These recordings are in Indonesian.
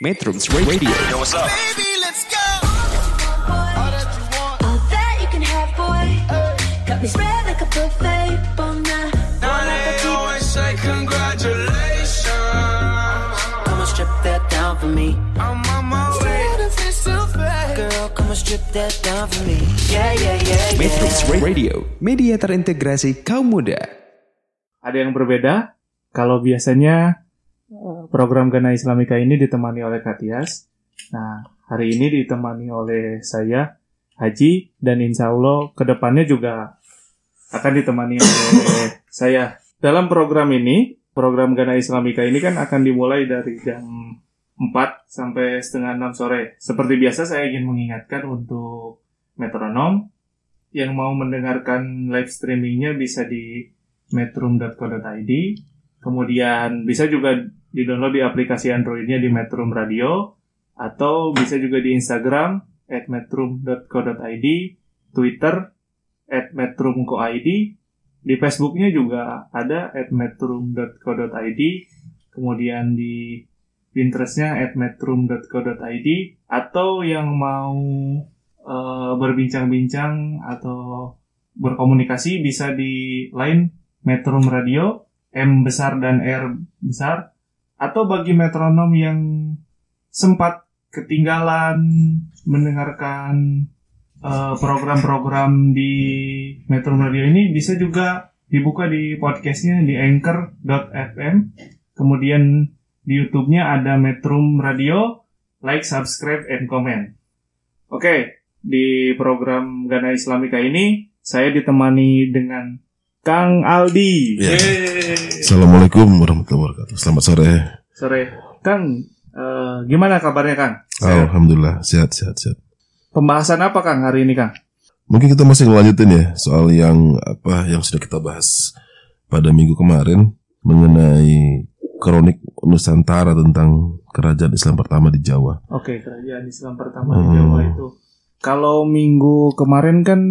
Metrums Radio. Yo, what's up? Baby, let's go. All that you can have, boy. Got me spread like a buffet. Bon night. Now they always say congratulations. Come and strip that down for me. I'm on my way. Girl, come and strip that down for me. Yeah, yeah, yeah, Metrums yeah. Radio, media terintegrasi kaum muda. ada yang berbeda. Kalau biasanya program Gana Islamika ini ditemani oleh Katias. Nah, hari ini ditemani oleh saya, Haji, dan insya Allah ke depannya juga akan ditemani oleh saya. Dalam program ini, program Gana Islamika ini kan akan dimulai dari jam 4 sampai setengah 6 sore. Seperti biasa saya ingin mengingatkan untuk metronom yang mau mendengarkan live streamingnya bisa di metrum.co.id kemudian bisa juga di-download di aplikasi Androidnya di Metrum Radio atau bisa juga di Instagram at metrum.co.id Twitter at metrum.co.id di Facebooknya juga ada at metrum.co.id kemudian di Pinterestnya at metrum.co.id atau yang mau eh, berbincang-bincang atau berkomunikasi bisa di line Metrum Radio M besar dan R besar atau bagi metronom yang sempat ketinggalan mendengarkan eh, program-program di Metrum Radio ini bisa juga dibuka di podcastnya di anchor.fm kemudian di YouTube-nya ada Metrum Radio like, subscribe, and comment oke di program Gana Islamika ini saya ditemani dengan Kang Aldi. Ya. Yeay. Assalamualaikum warahmatullahi wabarakatuh. Selamat sore. Sore. Kang, eh, gimana kabarnya Kang? Alhamdulillah sehat sehat sehat. Pembahasan apa Kang hari ini Kang? Mungkin kita masih ngelanjutin ya soal yang apa yang sudah kita bahas pada minggu kemarin mengenai kronik Nusantara tentang kerajaan Islam pertama di Jawa. Oke, kerajaan Islam pertama di Hmm. Jawa itu. Kalau minggu kemarin kan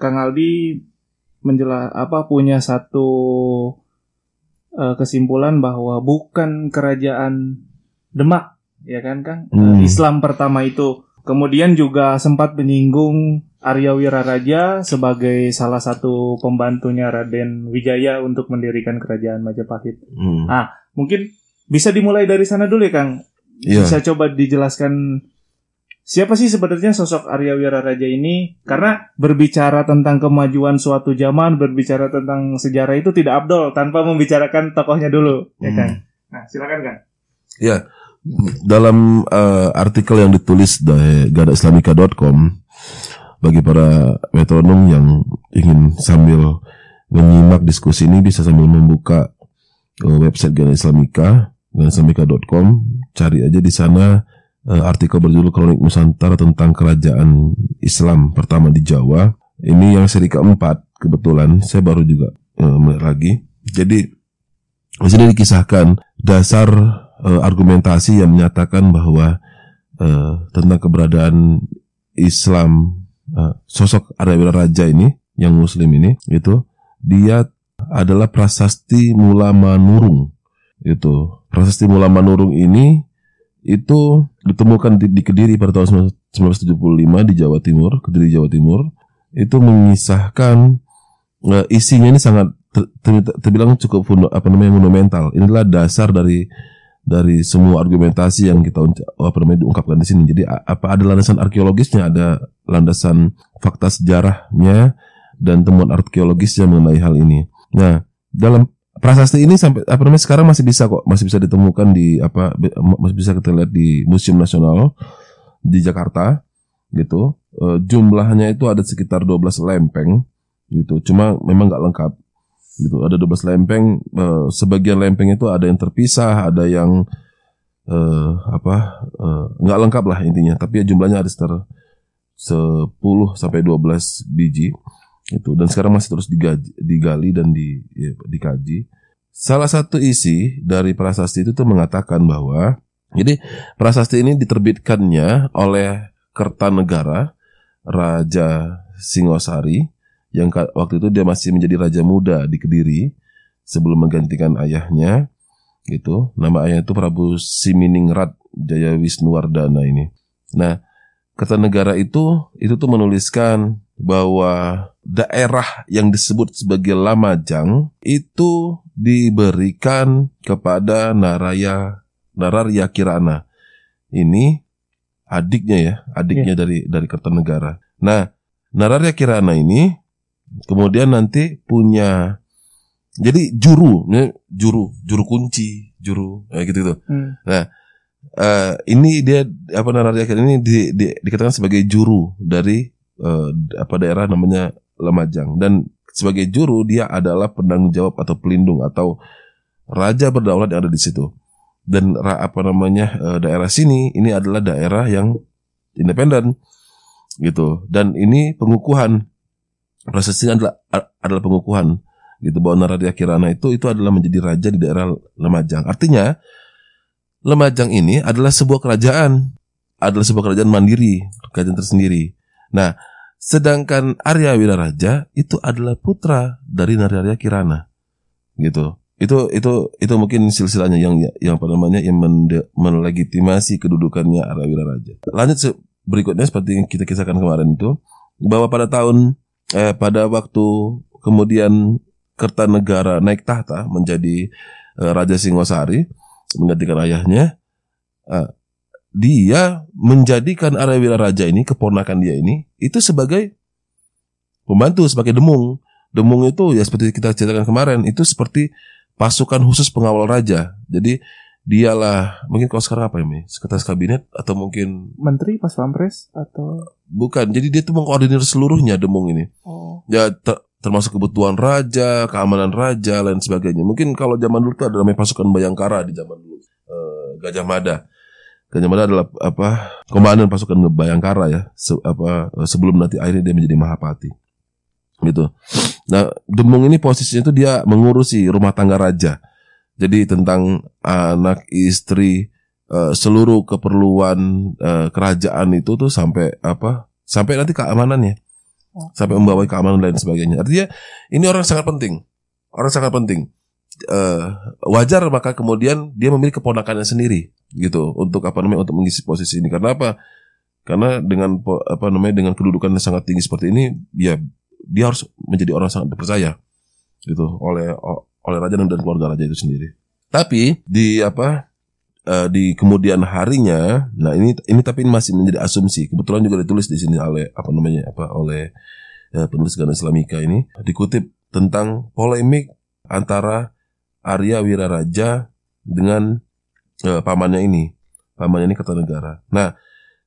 Kang Aldi menjelas apa punya satu eh, kesimpulan bahwa bukan kerajaan Demak, ya kan Kang? Eh, Hmm. Islam pertama itu. Kemudian juga sempat menyinggung Arya Wiraraja sebagai salah satu pembantunya Raden Wijaya untuk mendirikan kerajaan Majapahit. Hmm. Ah, Mungkin bisa dimulai dari sana dulu ya Kang. Iya. Bisa coba dijelaskan siapa sih sebenarnya sosok Arya Wiraraja ini? Karena berbicara tentang kemajuan suatu zaman, berbicara tentang sejarah itu tidak abdol tanpa membicarakan tokohnya dulu, ya Hmm. Kang. Nah, silakan Kang. Ya, dalam eh, artikel yang ditulis dari gadaislamika.com bagi para metronom yang ingin sambil menyimak diskusi ini bisa sambil membuka eh, website Gada Islamika, gadaislamika.com, cari aja di sana artikel berjudul Kronik Nusantara tentang Kerajaan Islam pertama di Jawa. Ini yang seri keempat kebetulan saya baru juga eh, melihat lagi. Jadi di sini dikisahkan dasar eh, argumentasi yang menyatakan bahwa eh, tentang keberadaan Islam eh, sosok Arya Raja ini yang Muslim ini itu dia adalah prasasti Mula Manurung itu prasasti Mula Manurung ini itu ditemukan di, di Kediri pada tahun 1975 di Jawa Timur Kediri Jawa Timur itu mengisahkan eh, isinya ini sangat ter- ter- terbilang cukup fundo- apa namanya monumental. Inilah dasar dari dari semua argumentasi yang kita apa namanya diungkapkan di sini. Jadi apa ada landasan arkeologisnya, ada landasan fakta sejarahnya dan temuan arkeologisnya mengenai hal ini. Nah, dalam prasasti ini sampai apa namanya sekarang masih bisa kok masih bisa ditemukan di apa masih bisa kita lihat di Museum Nasional di Jakarta gitu. Eh, jumlahnya itu ada sekitar 12 lempeng gitu. Cuma memang nggak lengkap gitu. Ada 12 lempeng, eh, sebagian lempeng itu ada yang terpisah, ada yang eh, apa eh, nggak lengkap lah intinya. Tapi ya jumlahnya ada sekitar 10 sampai 12 biji itu dan sekarang masih terus digaji, digali dan di, ya, dikaji. Salah satu isi dari prasasti itu tuh mengatakan bahwa jadi prasasti ini diterbitkannya oleh Kertanegara Raja Singosari yang waktu itu dia masih menjadi raja muda di Kediri sebelum menggantikan ayahnya gitu. Nama ayahnya itu Prabu Siminingrat Jaya Wisnuwardana ini. Nah, Kertanegara itu itu tuh menuliskan bahwa daerah yang disebut sebagai Lamajang itu diberikan kepada Naraya Nararya Kirana. Ini adiknya ya, adiknya dari dari Kertanegara. Nah, Nararya Kirana ini kemudian nanti punya jadi juru, ya, juru, juru kunci, juru, kayak gitu gitu. Hmm. Eh, ini dia apa Nararya Kirana ini di, di- dikatakan sebagai juru dari eh, apa daerah namanya Lemajang dan sebagai juru dia adalah penanggung jawab atau pelindung atau raja berdaulat yang ada di situ. Dan apa namanya eh, daerah sini ini adalah daerah yang independen gitu. Dan ini pengukuhan prosesnya adalah adalah pengukuhan gitu bahwa Nararya Kirana itu itu adalah menjadi raja di daerah Lemajang. Artinya Lemajang ini adalah sebuah kerajaan, adalah sebuah kerajaan mandiri, kerajaan tersendiri. Nah, sedangkan Arya Wiraraja itu adalah putra dari Nararya Kirana, gitu. Itu itu itu mungkin silsilahnya yang yang apa namanya yang mende- melegitimasi kedudukannya Arya Wiraraja. Lanjut berikutnya seperti yang kita kisahkan kemarin itu bahwa pada tahun eh, pada waktu kemudian Kertanegara naik tahta menjadi eh, Raja Singosari menggantikan ayahnya eh, dia menjadikan Arya Wiraraja ini keponakan dia ini itu sebagai pembantu sebagai demung. Demung itu ya seperti kita ceritakan kemarin itu seperti pasukan khusus pengawal raja. Jadi dialah mungkin kalau sekarang apa ini sekretaris kabinet atau mungkin Menteri pas pampres atau? Bukan. Jadi dia tuh mengkoordinir seluruhnya demung ini. Oh. Ya ter- termasuk kebutuhan raja, keamanan raja, lain sebagainya. Mungkin kalau zaman dulu tuh ada namanya pasukan Bayangkara di zaman dulu. Eh, Gajah Mada. Gajah Mada adalah apa? Komandan pasukan Bayangkara ya. Se- apa eh, sebelum nanti akhirnya dia menjadi Mahapati. Gitu. Nah, Demung ini posisinya itu dia mengurusi rumah tangga raja. Jadi tentang anak istri eh, seluruh keperluan eh, kerajaan itu tuh sampai apa? Sampai nanti keamanannya sampai membawa keamanan dan sebagainya. Artinya ini orang sangat penting, orang sangat penting. Eh, wajar maka kemudian dia memilih keponakannya sendiri gitu untuk apa namanya untuk mengisi posisi ini. Karena apa? Karena dengan apa namanya dengan kedudukan yang sangat tinggi seperti ini, ya dia harus menjadi orang sangat dipercaya gitu oleh oleh raja dan keluarga raja itu sendiri. Tapi di apa eh, di kemudian harinya, nah ini ini tapi ini masih menjadi asumsi. Kebetulan juga ditulis di sini oleh apa namanya apa oleh eh, penulis Gana Islamika ini dikutip tentang polemik antara Arya Wiraraja dengan eh, pamannya ini, pamannya ini Kertanegara. Nah,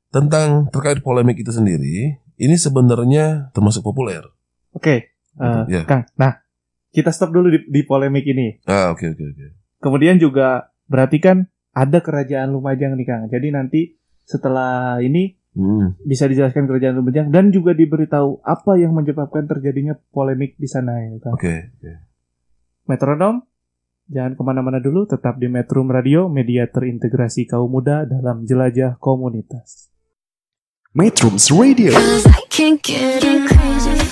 tentang terkait polemik itu sendiri, ini sebenarnya termasuk populer. oke eh, Ya. Kang nah kita stop dulu di, di polemik ini Ah, oke oke oke. kemudian juga berarti kan ada kerajaan Lumajang nih Kang jadi nanti setelah ini Hmm. bisa dijelaskan kerajaan Lumajang dan juga diberitahu apa yang menyebabkan terjadinya polemik di sana ya Kang Oke, oke. Metronom jangan ke mana-mana dulu tetap di Metro Radio media terintegrasi kaum muda dalam jelajah komunitas Metrums Radio,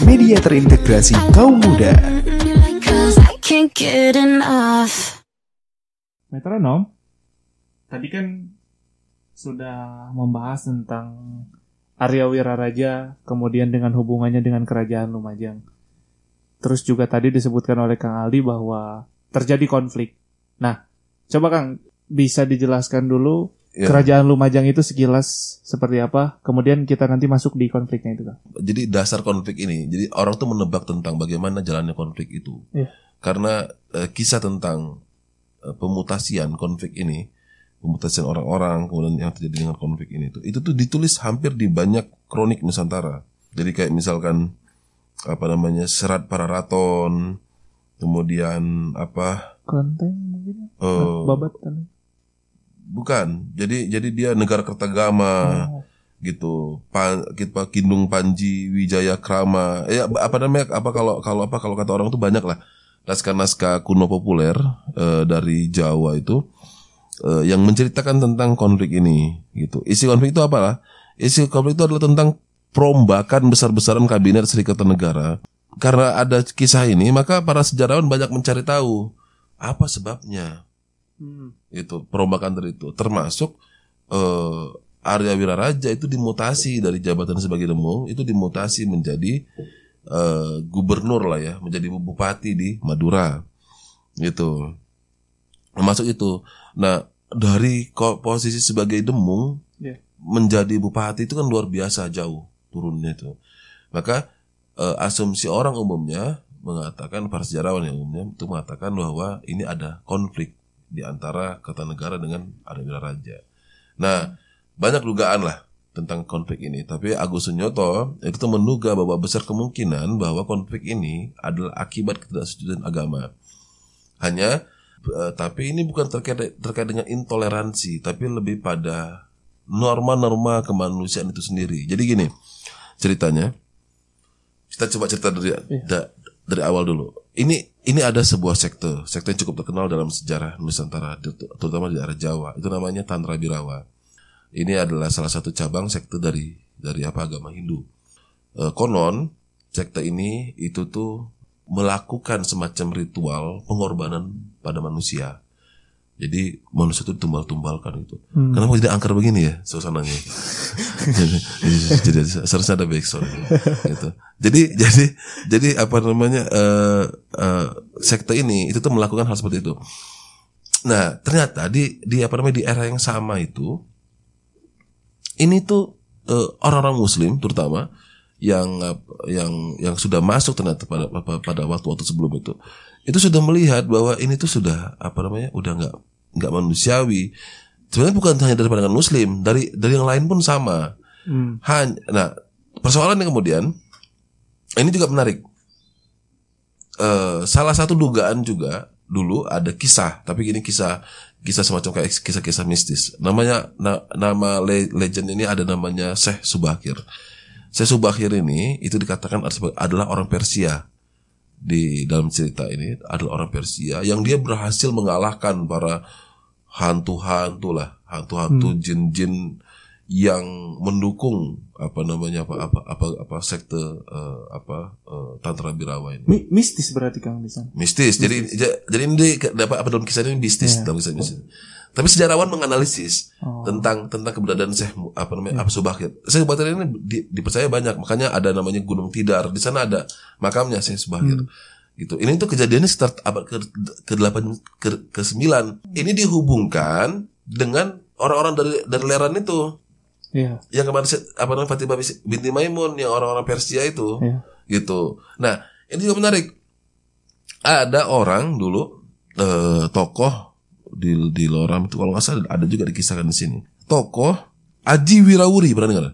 media terintegrasi kaum muda. Metronom, tadi kan sudah membahas tentang Arya Wiraraja, kemudian dengan hubungannya dengan kerajaan Lumajang. Terus juga tadi disebutkan oleh Kang Aldi bahwa terjadi konflik. Nah, coba Kang bisa dijelaskan dulu Ya. kerajaan Lumajang itu sekilas seperti apa, kemudian kita nanti masuk di konfliknya itu Kang. jadi dasar konflik ini jadi orang tuh menebak tentang bagaimana jalannya konflik itu Iya. karena eh, kisah tentang eh, pemutasian konflik ini pemutasian orang-orang kemudian yang terjadi dengan konflik ini itu itu tuh ditulis hampir di banyak kronik Nusantara jadi kayak misalkan apa namanya serat para raton kemudian apa? Kelenteng mungkin? eh, Babat kan? bukan. Jadi jadi dia negara kertagama Oh. gitu. Pan, kita Kidung Panji Wijaya Krama. Ya apa namanya? Apa kalau kalau apa? Kalau kata orang tuh banyak lah. Naskah-naskah kuno populer eh, dari Jawa itu eh, yang menceritakan tentang konflik ini gitu. Isi konflik itu apalah? Isi konflik itu adalah tentang perombakan besar-besaran kabinet Sri Kertanegara karena ada kisah ini maka para sejarawan banyak mencari tahu apa sebabnya Hmm. itu perombakan dari itu termasuk eh, Arya Wiraraja itu dimutasi dari jabatan sebagai demung itu dimutasi menjadi eh, gubernur lah ya, menjadi bupati di Madura. Gitu. Masuk itu. Nah, dari posisi sebagai demung Iya. menjadi bupati itu kan luar biasa jauh turunnya itu. Maka eh, asumsi orang umumnya mengatakan para sejarawan yang umumnya itu mengatakan bahwa ini ada konflik di antara Kertanegara dengan Arya Wiraraja. Nah, banyak dugaan lah tentang konflik ini. Tapi Agus Sunyoto itu menduga bahwa besar kemungkinan bahwa konflik ini adalah akibat ketidaksetujuan agama. Hanya eh, tapi ini bukan terkait terkait dengan intoleransi, tapi lebih pada norma-norma kemanusiaan itu sendiri. Jadi gini ceritanya, kita coba cerita dari da- dari awal dulu. Ini ini ada sebuah sekte, sekte yang cukup terkenal dalam sejarah Nusantara, terutama di daerah Jawa. Itu namanya Tantra Birawa. Ini adalah salah satu cabang sekte dari dari apa agama Hindu. Eh, konon sekte ini itu tuh melakukan semacam ritual pengorbanan pada manusia. Jadi manusia itu tumbal-tumbalkan itu. Kenapa jadi angker begini ya suasananya? jadi, jadi, jadi seharusnya ada backsound gitu. Jadi jadi jadi apa namanya eh eh, sekte ini itu tuh melakukan hal seperti itu. Nah ternyata di di apa namanya di era yang sama itu ini tuh eh, orang-orang Muslim terutama yang yang yang sudah masuk ternyata pada pada, pada waktu-waktu sebelum itu itu sudah melihat bahwa ini tuh sudah apa namanya udah nggak nggak manusiawi. Sebenarnya bukan hanya dari pandangan Muslim dari dari yang lain pun sama. Hmm. hanya nah persoalannya kemudian ini juga menarik. Eh, salah satu dugaan juga dulu ada kisah tapi ini kisah kisah semacam kayak kisah-kisah mistis. Namanya na- nama le- legend ini ada namanya Syekh Subakir Syekh Subakir ini itu dikatakan adalah orang Persia di dalam cerita ini adalah orang Persia yang dia berhasil mengalahkan para hantu-hantu lah, hantu-hantu jin-jin yang mendukung apa namanya apa apa apa apa sekte eh, apa eh, tantra birawa ini. Mi- mistis berarti Kang di sana. mistis. Jadi ja- jadi ini dapat apa dalam kisah ini mistis dalam kisah mistis. Tapi sejarawan menganalisis tentang tentang keberadaan Syekh Mu- apa namanya apa Subakir. Syekh Subakir ini di- dipercaya banyak. Makanya ada namanya Gunung Tidar. Di sana ada makamnya Syekh Subakir. Gitu. Ini tuh kejadiannya sekitar abad ke ke delapan ke, ke sembilan. Ini dihubungkan dengan orang-orang dari dari Leran itu Iya. yang kemarin apa namanya Fatimah binti Maimun yang orang-orang Persia itu Iya. gitu. Nah ini juga menarik. Ada orang dulu eh, tokoh di di Loram itu kalau nggak salah ada juga dikisahkan di sini. Tokoh Aji Wirawuri pernah dengar?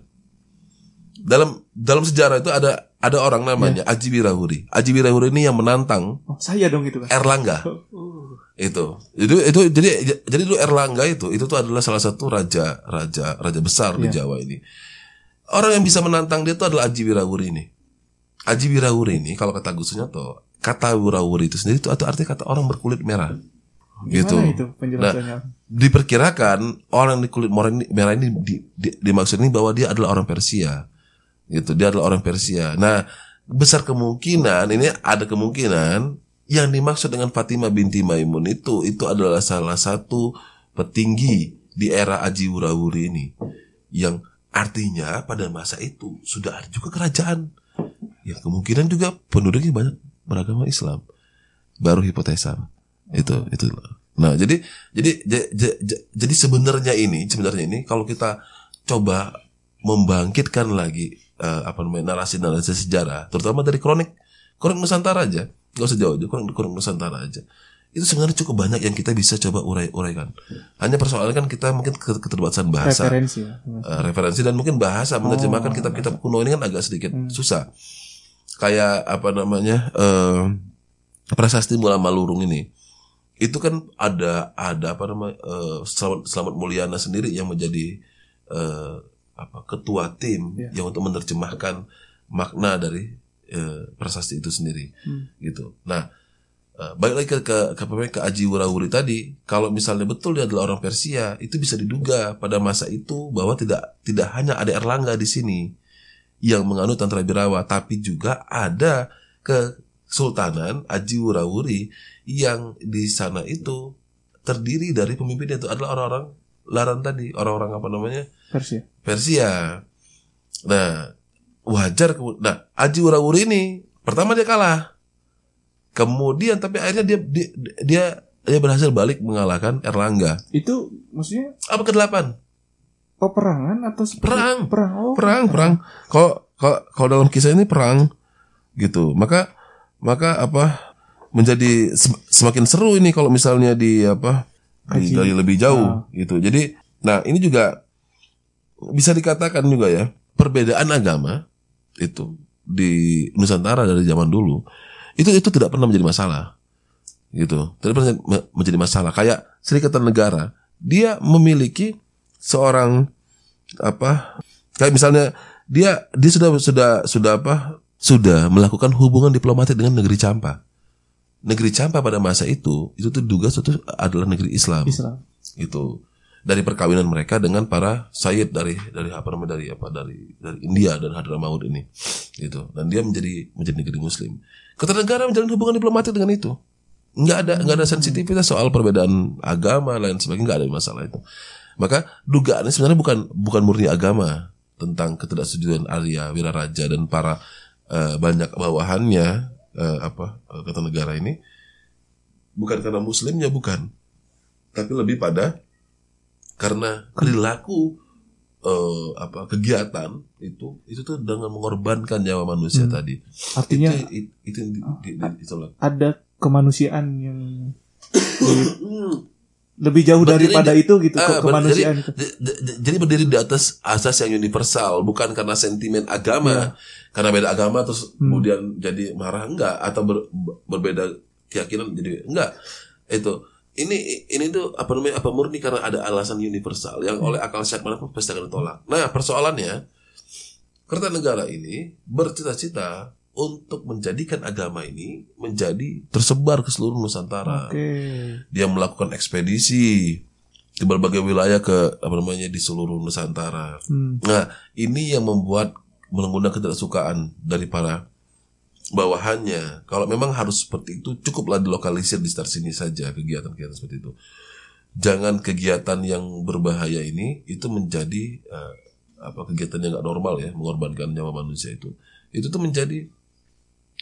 Dalam dalam sejarah itu ada ada orang namanya Aji Wirawuri. Aji Wirawuri ini yang menantang Oh, saya dong itu kan. Erlangga itu. Itu itu jadi jadi dulu Erlangga itu itu tuh adalah salah satu raja raja raja besar di Iya. Jawa ini. Orang yang bisa menantang dia itu adalah Aji Wirawuri ini. Aji Wirawuri ini kalau kata Gus Sunyoto kata Wirawuri itu sendiri itu atau artinya kata orang berkulit merah. Gitu. Gimana itu penjelasannya? diperkirakan orang di kulit merah ini, merah ini di, di, dimaksud ini bahwa dia adalah orang Persia. Gitu dia adalah orang Persia. Nah besar kemungkinan ini ada kemungkinan yang dimaksud dengan Fatimah binti Maimun itu itu adalah salah satu petinggi di era Aji Wurawuri ini. Yang artinya pada masa itu sudah ada juga kerajaan. Yang kemungkinan juga penduduknya banyak beragama Islam. Baru hipotesa. Itu itu. Nah jadi jadi j- j- j- jadi sebenarnya ini sebenarnya ini kalau kita coba membangkitkan lagi eh, apa namanya narasi-narasi sejarah terutama dari kronik kronik Nusantara aja nggak usah jauh-jauh kronik, kronik Nusantara aja itu sebenarnya cukup banyak yang kita bisa coba urai-uraikan hanya persoalannya kan kita mungkin ke- keterbatasan bahasa Referensi ya. eh, referensi dan mungkin bahasa menerjemahkan kitab-kitab kuno ini kan agak sedikit susah. Kayak apa namanya eh prasasti Mula Malurung ini, itu kan ada ada apa namanya eh, Selamat Selamat Mulyana sendiri yang menjadi eh, apa ketua tim Ya. yang untuk menerjemahkan makna dari eh, prasasti itu sendiri, gitu. Nah. eh, Balik lagi ke ke ke, ke Aji Wurawuri tadi, kalau misalnya betul dia adalah orang Persia, itu bisa diduga pada masa itu bahwa tidak tidak hanya ada Erlangga di sini yang menganut tantra birawa, tapi juga ada kesultanan Aji Wurawuri yang di sana itu terdiri dari pemimpinnya itu adalah orang-orang laran tadi orang-orang apa namanya Persia. Persia. Nah, wajar. Nah, Aji Wurawuri ini pertama dia kalah. Kemudian tapi akhirnya dia dia dia, dia berhasil balik mengalahkan Erlangga. Itu maksudnya Apa ke delapan? peperangan atau seperti- Perang. Perang. Oh. Perang, perang. Kalau kalau kalau dalam kisah ini perang gitu. Maka maka apa menjadi sem- semakin seru ini kalau misalnya di apa digali lebih jauh gitu. Jadi nah ini juga bisa dikatakan juga ya perbedaan agama itu di Nusantara dari zaman dulu itu itu tidak pernah menjadi masalah gitu. Tidak pernah me- menjadi masalah. Kayak Serikatan Negara dia memiliki seorang apa kayak misalnya dia dia sudah sudah sudah apa sudah melakukan hubungan diplomatik dengan negeri Campa negeri Campa pada masa itu itu tuh duga itu adalah negeri Islam Islam. itu dari perkawinan mereka dengan para sayyid dari dari apa namanya dari apa dari dari India dan Hadramaut ini gitu. Dan dia menjadi menjadi negeri muslim. Kertanegara menjalin hubungan diplomatik dengan itu. Nggak ada nggak ada sensitivitas soal perbedaan agama lain sebagainya nggak ada masalah itu. Maka dugaannya sebenarnya bukan bukan murni agama tentang ketidaksetujuan Arya Wiraraja dan para eh, banyak bawahannya eh, apa eh, Kertanegara ini. Bukan karena muslimnya bukan. Tapi lebih pada karena perilaku eh, apa kegiatan itu itu tuh dengan mengorbankan nyawa manusia Hmm. tadi Artinya itu itu, itu, di- di- ditolak. ada kemanusiaan yang lebih jauh Berdiri daripada di- itu gitu Ah, ke- kemanusiaan jadi, itu. di- di- jadi berdiri di atas asas yang universal bukan karena sentimen agama karena beda agama terus Hmm. kemudian jadi marah enggak atau ber- berbeda keyakinan jadi enggak itu ini ini tuh apa namanya apa murni karena ada alasan universal yang oleh akal sehat mana pun pasti akan ditolak nah persoalannya Kertanegara ini bercita-cita untuk menjadikan agama ini menjadi tersebar ke seluruh Nusantara Oke. dia melakukan ekspedisi ke berbagai wilayah ke apa namanya di seluruh Nusantara. Hmm. Nah, ini yang membuat mengundang ketidaksukaan dari para bawahannya. Kalau memang harus seperti itu, cukuplah dilokalisir di sekitar sini saja kegiatan-kegiatan seperti itu. Jangan kegiatan yang berbahaya ini itu menjadi eh, apa kegiatan yang nggak normal ya, mengorbankan nyawa manusia itu. Itu tuh menjadi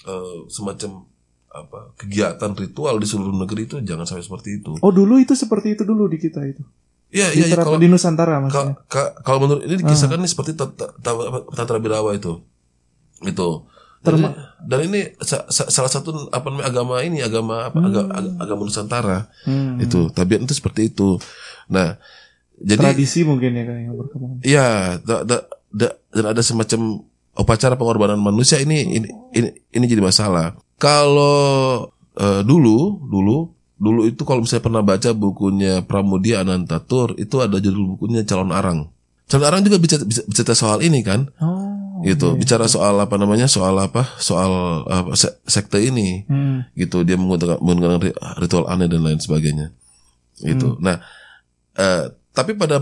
eh, semacam apa kegiatan ritual di seluruh negeri itu jangan sampai seperti itu. Oh dulu itu seperti itu dulu di kita itu. Iya iya ya, kalau di Nusantara maksudnya. ka- kalau menurut ini dikisahkan nih seperti tata, tata, tata birawa itu. Itu. Terma- ini, dan ini sa- sa- salah satu apa namanya agama ini agama apa aga- aga- agama Nusantara Hmm. itu tabiat itu seperti itu. Nah, jadi Tradisi mungkin ya kan yang berkembang. Iya, da- da- da- dan ada semacam upacara pengorbanan manusia ini ini ini, ini jadi masalah. Kalau eh, dulu dulu dulu itu kalau misalnya pernah baca bukunya Pramudia Anantatur itu ada judul bukunya Calon Arang. Calon Arang juga bisa- bicara soal ini kan, Oh. Gitu. Bicara soal apa namanya, soal apa, soal se- sekte ini. Hmm. gitu. Dia menggunakan, menggunakan ri- ritual aneh dan lain sebagainya. Gitu. Nah eh, tapi pada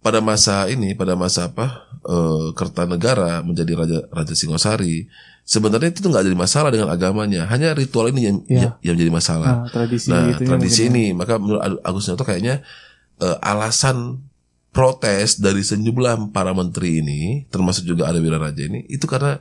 pada masa ini pada masa apa eh, Kertanegara menjadi raja raja Singosari sebenarnya itu nggak jadi masalah dengan agamanya. Hanya ritual ini yang Ya. yang, menjadi masalah. Nah, tradisi nah itunya tradisi ini. maka menurut Ag- Agus Noto kayaknya eh, alasan protes dari sejumlah para menteri ini termasuk juga ada Wiraraja ini itu karena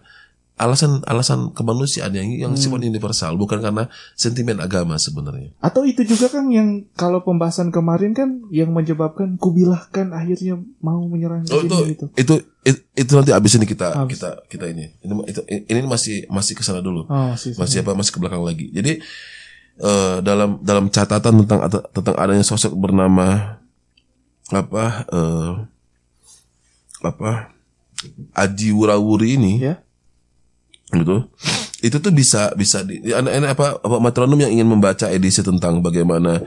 alasan alasan kemanusiaan yang yang Hmm. sifatnya universal bukan karena sentimen agama sebenarnya. Atau itu juga kan yang kalau pembahasan kemarin kan yang menyebabkan kubilahkan akhirnya mau menyerang Oh, itu, gitu. itu itu itu nanti abis ini kita Abis. kita kita ini ini itu, ini masih masih ke sana dulu Oh, sih. masih apa masih ke belakang lagi. Jadi eh, dalam dalam catatan tentang tentang adanya sosok bernama apa eh, apa Aji Wurawuri ini Ya. gitu itu tuh bisa bisa di anak-anak apa apa metronom yang ingin membaca edisi tentang bagaimana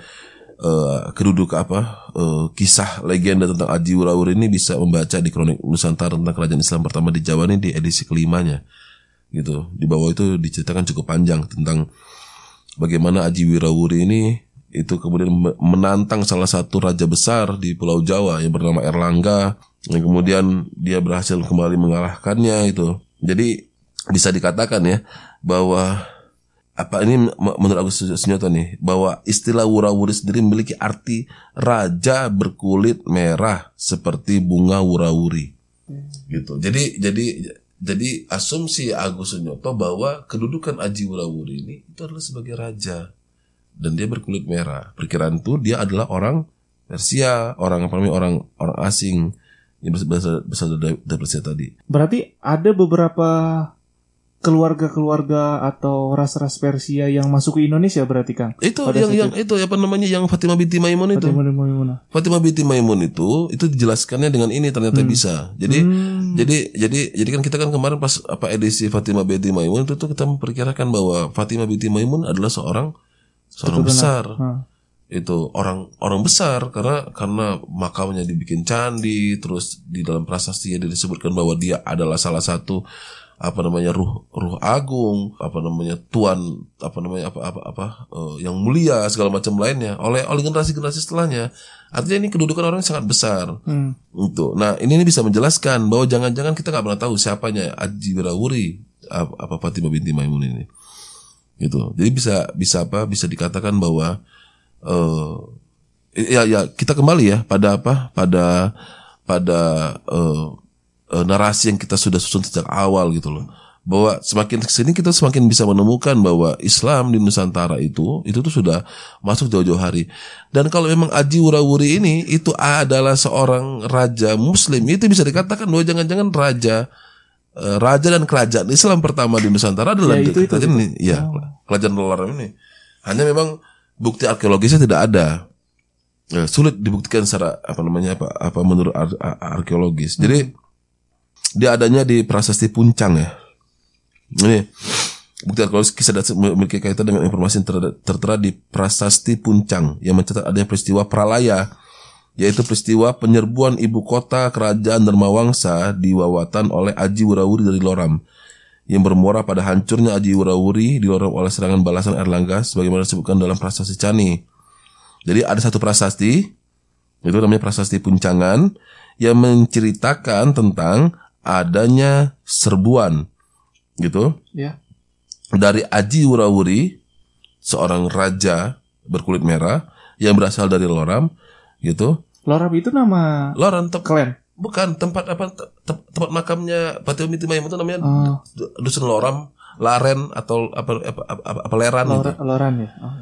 eh, kedudukan apa eh, kisah legenda tentang Aji Wurawuri ini bisa membaca di kronik Nusantara tentang kerajaan Islam pertama di Jawa ini di edisi kelimanya gitu di bawah itu diceritakan cukup panjang tentang bagaimana Aji Wurawuri ini itu kemudian me- menantang salah satu raja besar di Pulau Jawa yang bernama Erlangga. Yang kemudian dia berhasil kembali mengalahkannya itu. Jadi bisa dikatakan ya bahwa apa ini menurut Agus Sunyoto nih bahwa istilah wurawuri sendiri memiliki arti raja berkulit merah seperti bunga wurawuri. Gitu. Jadi jadi jadi asumsi Agus Sunyoto bahwa kedudukan Aji Wurawuri ini itu adalah sebagai raja dan dia berkulit merah perkiraan itu dia adalah orang Persia orang apa namanya orang orang asing yang berasal berasal dari, Persia tadi Berarti ada beberapa keluarga-keluarga atau ras-ras Persia yang masuk ke Indonesia berarti Kang? itu Pada yang yang itu apa namanya yang Fatimah binti Maimun itu Fatimah dan Maimunah. Fatimah binti Maimun itu itu dijelaskannya dengan ini ternyata bisa. Jadi Hmm. jadi jadi jadi kan kita kan kemarin pas apa edisi Fatimah binti Maimun itu tuh kita memperkirakan bahwa Fatimah binti Maimun adalah seorang seorang besar. Hah. Itu orang orang besar karena karena makamnya dibikin candi terus di dalam prasasti disebutkan bahwa dia adalah salah satu apa namanya ruh ruh agung apa namanya tuan apa namanya apa apa apa eh, yang mulia segala macam lainnya oleh oleh generasi generasi setelahnya artinya ini kedudukan orang yang sangat besar Hmm. untuk nah ini, ini bisa menjelaskan bahwa jangan-jangan kita nggak pernah tahu siapanya Aji Wirawuri apa, apa Fatimah binti Maimun ini gitu jadi bisa bisa apa bisa dikatakan bahwa eh ya ya kita kembali ya pada apa pada pada eh, eh, narasi yang kita sudah susun sejak awal gitu loh. Bahwa semakin ke sini kita semakin bisa menemukan bahwa Islam di Nusantara itu itu tuh sudah masuk jauh-jauh hari. Dan kalau memang Aji Wurawuri ini itu adalah seorang raja Muslim itu bisa dikatakan bahwa jangan-jangan raja raja dan kerajaan Islam pertama di Nusantara adalah Ya, itu- itu- kerajaan ini. Ya kerajaan Lolarang ini. Hanya memang bukti arkeologisnya tidak ada. Ya, sulit dibuktikan secara apa namanya apa apa menurut ar- ar- arkeologis. Jadi dia adanya di prasasti Puncang ya. Ini bukti arkeologis kisah dan memiliki kaitan dengan informasi yang ter- tertera di prasasti Puncang yang mencatat adanya peristiwa pralaya yaitu peristiwa penyerbuan ibu kota kerajaan Dharmawangsa di Wawatan oleh Aji Wurawuri dari Loram yang bermuara pada hancurnya Aji Wurawuri di Loram oleh serangan balasan Erlangga sebagaimana disebutkan dalam prasasti Cani. Jadi ada satu prasasti itu namanya prasasti Puncangan yang menceritakan tentang adanya serbuan gitu Ya. dari Aji Wurawuri seorang raja berkulit merah yang berasal dari Loram gitu. Lorab itu nama Loram tem- klan. bukan tempat apa te- te- tempat makamnya binti Maimun itu namanya Oh, du- dusun Loram, Laren atau apa apa apa, apa, Leran gitu. Lora- Loran ya. Oh.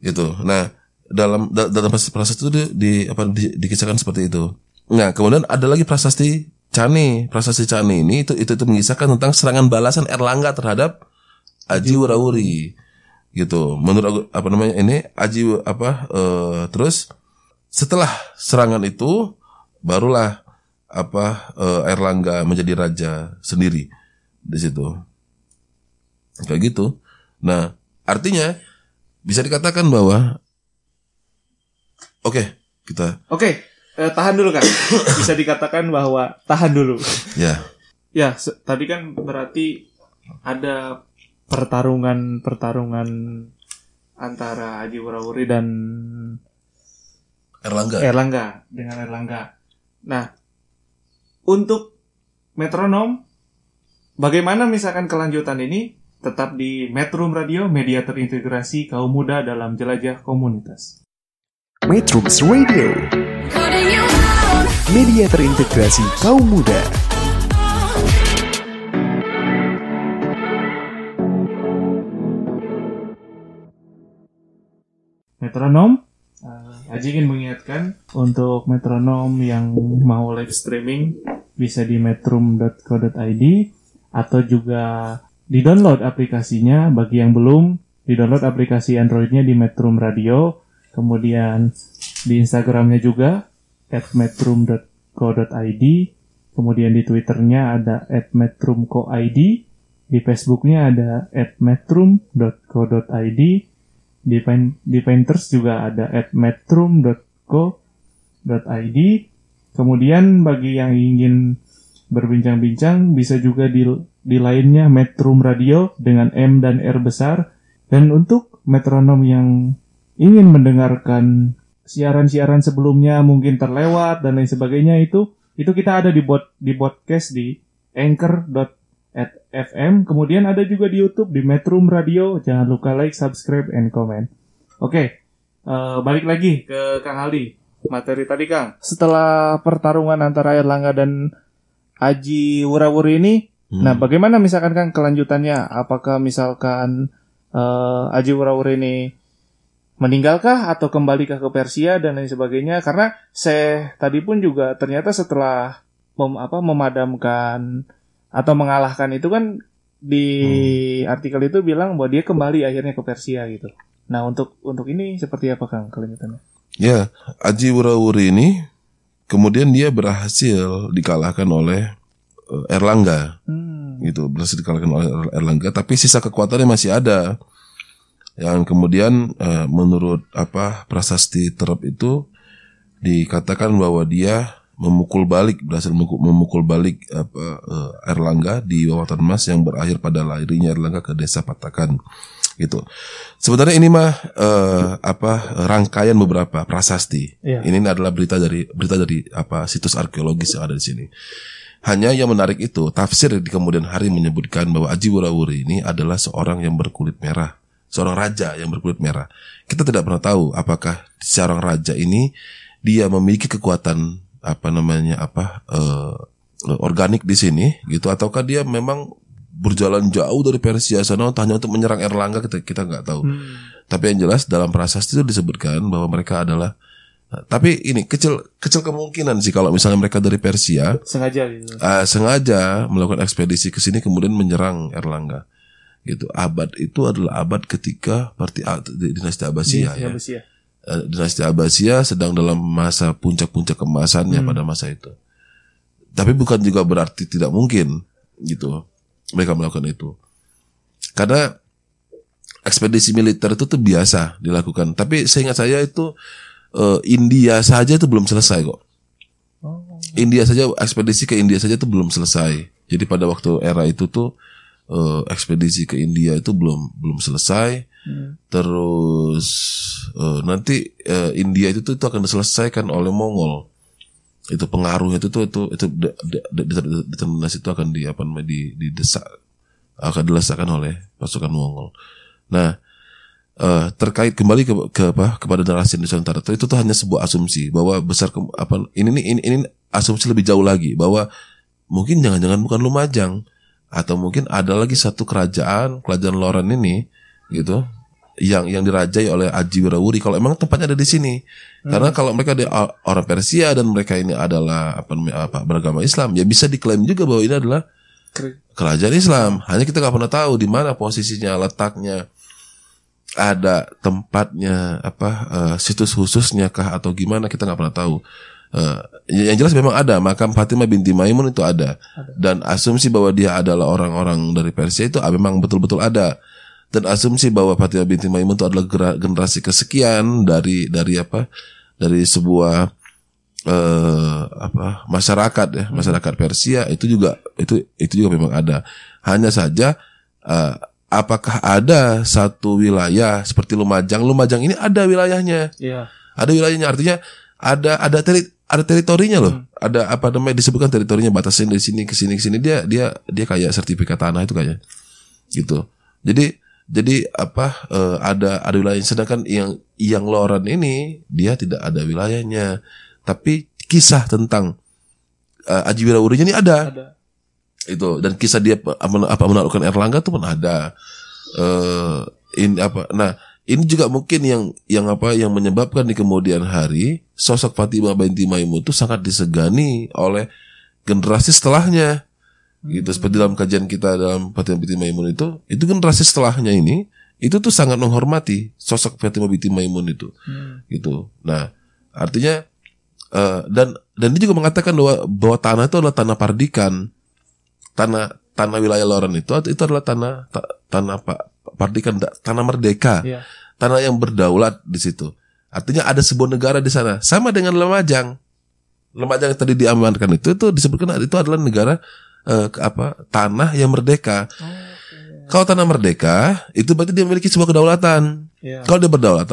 gitu. Nah, dalam da- dalam prasasti itu di, di- apa di, dikisahkan seperti itu. Nah, kemudian ada lagi prasasti Cani. Prasasti Cani ini itu itu, itu mengisahkan tentang serangan balasan Erlangga terhadap Aji Wurawuri. Gitu. Menurut apa namanya ini Aji apa eh, terus setelah serangan itu barulah apa eh, Erlangga menjadi raja sendiri di situ. Kayak gitu. Nah, artinya bisa dikatakan bahwa oke kita Oke, eh, tahan dulu kan. Bisa dikatakan bahwa tahan dulu. ya Ya, tadi kan berarti ada pertarungan-pertarungan antara Haji Wurawuri dan Erlangga Erlangga dengan Erlangga. Nah, untuk metronom, bagaimana misalkan kelanjutan ini tetap di Metrum Radio, media terintegrasi kaum muda dalam jelajah komunitas. Metrums Radio, media terintegrasi kaum muda. Metronom, Haji ingin mengingatkan untuk metronom yang mau live streaming bisa di metrum.co.id atau juga di-download aplikasinya. Bagi yang belum di-download aplikasi Androidnya di Metrum Radio. Kemudian di Instagramnya juga at metrum.co.id kemudian di Twitternya ada at metrumco.id di Facebooknya ada at metrum.co.id Painters juga ada at metrum.co.id. Kemudian bagi yang ingin berbincang-bincang bisa juga di, di lainnya Metrum Radio dengan M dan R besar. Dan untuk metronom yang ingin mendengarkan siaran-siaran sebelumnya mungkin terlewat dan lain sebagainya itu itu kita ada di bot di podcast di anchor at FM. Kemudian ada juga di YouTube di Metrum Radio. Jangan lupa like, subscribe, and comment. Oke, eh, balik lagi ke Kang Aldi. Materi tadi Kang. Setelah pertarungan antara Erlangga dan Aji Wurawuri ini, Hmm. nah bagaimana misalkan Kang kelanjutannya? Apakah misalkan eh, Aji Wurawuri ini meninggalkah atau kembalikah ke Persia dan lain sebagainya? Karena saya tadi pun juga ternyata setelah mem- apa memadamkan atau mengalahkan itu kan di artikel itu bilang bahwa dia kembali akhirnya ke Persia gitu. Nah untuk untuk ini seperti apa Kang kelanjutannya? Ya, Aji Wurawuri ini kemudian dia berhasil dikalahkan oleh eh, Erlangga. Hmm. gitu berhasil dikalahkan oleh Er- Erlangga tapi sisa kekuatannya masih ada yang kemudian eh, menurut apa prasasti terap itu dikatakan bahwa dia memukul balik berhasil memukul, balik apa eh, Erlangga di Wawatan Mas yang berakhir pada larinya Erlangga ke desa Patakan gitu sebenarnya ini mah eh, apa rangkaian beberapa prasasti Iya. ini adalah berita dari berita dari apa situs arkeologis yang ada di sini hanya yang menarik itu tafsir di kemudian hari menyebutkan bahwa Aji Wurawuri ini adalah seorang yang berkulit merah, seorang raja yang berkulit merah. Kita tidak pernah tahu apakah seorang raja ini dia memiliki kekuatan apa namanya apa eh, organik di sini gitu ataukah dia memang berjalan jauh dari Persia sana hanya untuk menyerang Erlangga kita kita nggak tahu. Tapi yang jelas dalam prasasti itu disebutkan bahwa mereka adalah Nah, tapi ini kecil kecil kemungkinan sih kalau misalnya mereka dari Persia Sengaja gitu. eh, sengaja melakukan ekspedisi ke sini kemudian menyerang Erlangga gitu abad itu adalah abad ketika di- dinasti Abbasiyah Iya, ya. Eh, dinasti Abbasiyah sedang dalam masa puncak-puncak kemasannya pada masa itu. Tapi bukan juga berarti tidak mungkin gitu mereka melakukan itu. Karena ekspedisi militer itu tuh biasa dilakukan. Tapi seingat saya itu eh, India saja itu belum selesai kok. India saja ekspedisi ke India saja itu belum selesai. Jadi pada waktu era itu tuh eh, ekspedisi ke India itu belum belum selesai. Terus eh, nanti eh, India itu tuh itu akan diselesaikan oleh Mongol. Itu pengaruhnya itu tuh itu itu de- de- de- de- determinasi itu akan di apa namanya di didesak akan dilesakkan oleh pasukan Mongol. Nah, eh, terkait kembali ke, ke apa kepada narasi Nusantara itu tuh hanya sebuah asumsi bahwa besar ke, apa ini nih ini ini asumsi lebih jauh lagi bahwa mungkin jangan-jangan bukan Lumajang atau mungkin ada lagi satu kerajaan kerajaan Loren ini gitu yang yang dirajai oleh Aji Wirawuri kalau emang tempatnya ada di sini karena kalau mereka ada orang Persia dan mereka ini adalah apa namanya apa beragama Islam ya bisa diklaim juga bahwa ini adalah kerajaan Islam. Hanya kita nggak pernah tahu di mana posisinya, letaknya, ada tempatnya, apa eh, situs khususnya kah atau gimana kita nggak pernah tahu. Eh, yang jelas memang ada makam Fatimah binti Maimun itu ada. dan asumsi bahwa dia adalah orang-orang dari Persia itu ah, memang betul-betul ada. Dan asumsi bahwa Fatimah binti Maimun itu adalah generasi kesekian dari dari apa? Dari sebuah eh apa? Masyarakat ya masyarakat Persia itu juga itu itu juga memang ada. Hanya saja eh, apakah ada satu wilayah seperti Lumajang? Lumajang ini ada wilayahnya. Iya. ada wilayahnya artinya ada ada teri, ada teritorinya loh. Ada apa namanya disebutkan teritorinya batasin dari sini ke sini ke sini. Dia dia dia kayak sertifikat tanah itu kayaknya. Gitu. Jadi jadi apa eh, ada ada wilayah sedangkan yang yang Loren ini dia tidak ada wilayahnya. Tapi kisah tentang eh, Aji Wirawurinya ini ada. Ada. itu dan kisah dia apa, apa menaklukkan Erlangga tuh pun ada. Eh ini apa nah ini juga mungkin yang yang apa yang menyebabkan di kemudian hari sosok Fatimah binti Maimun itu sangat disegani oleh generasi setelahnya gitu. Seperti dalam kajian kita dalam Fatimah binti Maimun itu itu generasi setelahnya ini itu tuh sangat menghormati sosok Fatimah binti Maimun itu. Gitu. Nah artinya eh, dan dan dia juga mengatakan bahwa bahwa tanah itu adalah tanah pardikan. Tanah tanah wilayah Loren itu itu adalah tanah ta- tanah pak pardikan tanah merdeka. Iya. tanah yang berdaulat di situ. Artinya ada sebuah negara di sana. Sama dengan Lumajang Lumajang yang tadi diamankan itu itu disebutkan itu adalah negara ke- apa tanah yang merdeka kalau tanah merdeka itu berarti dia memiliki sebuah kedaulatan Iya. kalau dia berdaulat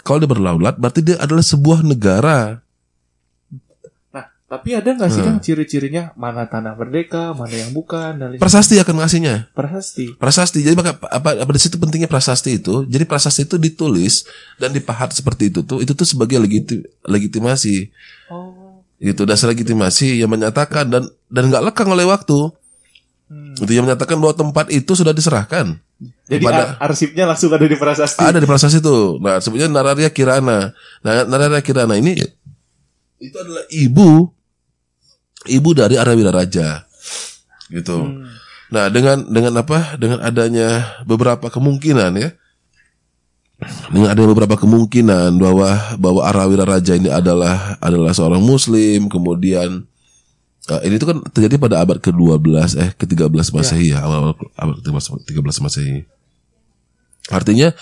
kalau dia berdaulat berarti dia adalah sebuah negara Tapi ada nggak sih Hmm. kan ciri-cirinya mana tanah merdeka, mana yang bukan dan Prasasti akan ngasihnya. prasasti. Prasasti. Jadi maka apa apa di situ pentingnya prasasti itu. Jadi prasasti itu ditulis dan dipahat seperti itu tuh itu tuh sebagai legiti- legitimasi. Oh. Itu dasar legitimasi yang menyatakan dan dan nggak lekang oleh waktu. Hmm. Itu yang menyatakan bahwa tempat itu sudah diserahkan. Jadi Kepada- ar- arsipnya langsung ada di prasasti. Ada di prasasti itu. Nah, sebutnya Nararia Kirana. Nah, Nararia Kirana ini itu adalah ibu ibu dari Arawira Raja. Gitu. Hmm. Nah, dengan dengan apa? Dengan adanya beberapa kemungkinan ya. Dengan adanya beberapa kemungkinan bahwa bahwa Arawira Raja ini adalah adalah seorang muslim, kemudian eh, ini itu kan terjadi pada abad ke-12 eh ke-13 Masehi ya, awal abad ke-13 Masehi. Artinya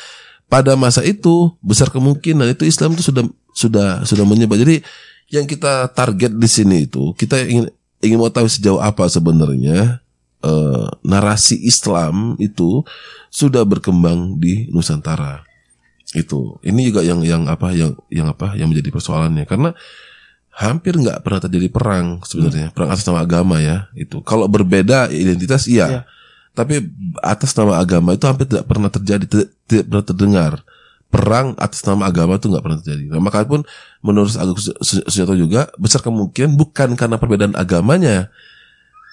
pada masa itu besar kemungkinan itu Islam itu sudah sudah sudah menyebar. Jadi yang kita target di sini itu kita ingin ingin mau tahu sejauh apa sebenarnya eh, narasi Islam itu sudah berkembang di Nusantara. Itu. Ini juga yang yang apa yang yang apa yang menjadi persoalannya. Karena hampir nggak pernah terjadi perang sebenarnya. Perang atas nama agama ya itu. Kalau berbeda identitas iya. Iya. tapi atas nama agama itu hampir tidak pernah terjadi tidak, tidak pernah terdengar. Perang atas nama agama itu nggak pernah terjadi. Nah maka pun menurut Agus Su- Su- Sujanto juga besar kemungkinan bukan karena perbedaan agamanya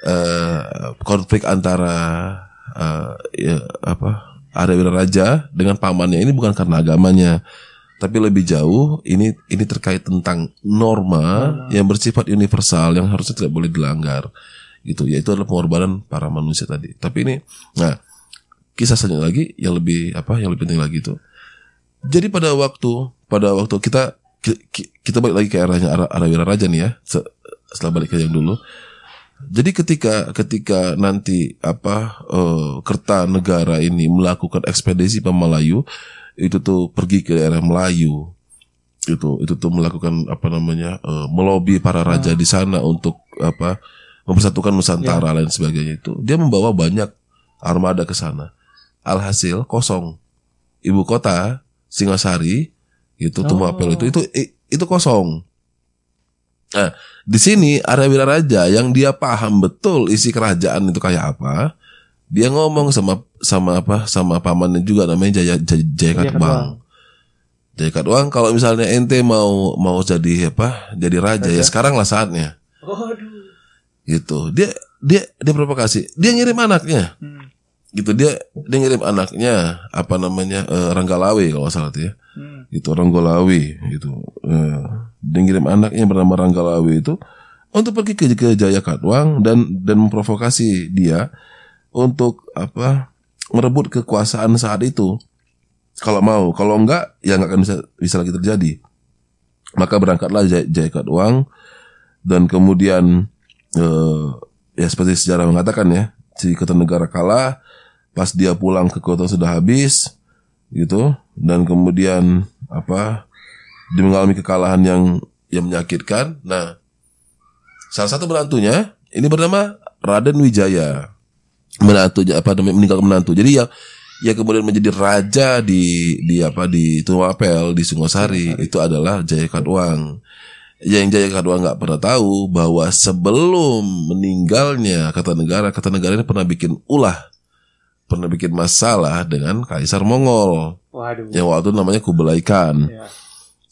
eh, konflik antara eh, ya, apa Arawira Raja dengan pamannya. Ini bukan karena agamanya tapi lebih jauh ini ini terkait tentang norma yang bersifat universal yang harusnya tidak boleh dilanggar. Gitu. Yaitu adalah pengorbanan para manusia tadi. Tapi ini nah kisah selanjutnya lagi yang lebih apa yang lebih penting lagi itu. Jadi pada waktu pada waktu kita ki- ki- kita balik lagi ke eranya Ara- Arawira Raja nih ya se- setelah balik ke yang dulu jadi ketika ketika nanti apa eh, Kertanegara ini melakukan ekspedisi Pemalayu itu tuh pergi ke daerah Melayu. Itu itu tuh melakukan apa namanya eh, melobi para raja di sana untuk apa mempersatukan Nusantara lain sebagainya itu. Dia membawa banyak armada ke sana. Alhasil kosong. Ibu kota Singasari itu Tumapel itu itu i- itu kosong. Nah, di sini Arawira Raja yang dia paham betul isi kerajaan itu kayak apa, dia ngomong sama sama apa sama pamannya juga namanya Jaya Jaya, Jaya Katwang. Jaya Katwang kalau misalnya ente mau mau jadi apa? Jadi raja, ya sekarang lah saatnya. Waduh. Gitu. Dia dia dia provokasi. Dia ngirim anaknya. Hmm. Gitu dia dia ngirim anaknya apa namanya eh, Ranggalawe kalau salah tuh ya Hmm. Itu Ranggolawe itu eh, dia ngirim anaknya bernama Ranggalawe itu untuk pergi ke, ke Jaya Katwang dan dan memprovokasi dia untuk apa merebut kekuasaan saat itu. Kalau mau kalau enggak ya nggak akan bisa bisa lagi terjadi. Maka berangkatlah Jaya, Jaya Katwang dan kemudian eh, ya seperti sejarah mengatakan ya si Kertanegara kalah pas dia pulang ke kota sudah habis gitu. Dan kemudian apa mengalami kekalahan yang yang menyakitkan. Nah, salah satu menantunya ini bernama Raden Wijaya. Menantunya apa namanya meninggal menantu. Jadi yang yang kemudian menjadi raja di di apa di Tumapel di Singosari itu adalah Jaya Katwang. Yang Jaya Katwang nggak pernah tahu bahwa sebelum meninggalnya kata negara kata negara ini pernah bikin ulah pernah bikin masalah dengan Kaisar Mongol Waduh. yang waktu itu namanya Kublai Khan Ya.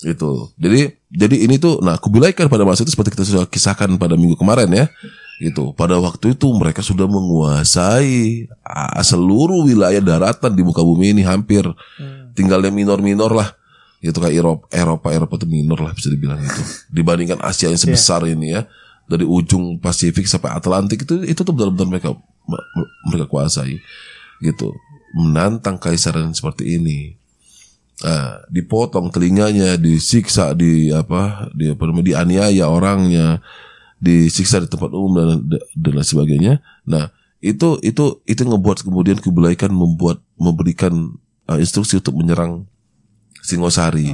gitu. Jadi jadi ini tuh nah Kublai Khan pada masa itu seperti kita sudah kisahkan pada minggu kemarin ya. Gitu. Pada waktu itu mereka sudah menguasai ah, seluruh wilayah daratan di muka bumi ini hampir Hmm. tinggalnya minor-minor lah. Gitu kayak Eropa Eropa Eropa itu minor lah bisa dibilang itu. Dibandingkan Asia yang sebesar ini ya. Dari ujung Pasifik sampai Atlantik itu itu tuh benar-benar mereka mereka kuasai gitu menantang kaisaran seperti ini Nah, dipotong telinganya, disiksa di apa, di apa namanya, dianiaya orangnya, disiksa di tempat umum dan dan lain sebagainya. Nah, itu itu itu ngebuat kemudian Kublai Khan membuat memberikan uh, instruksi untuk menyerang Singosari.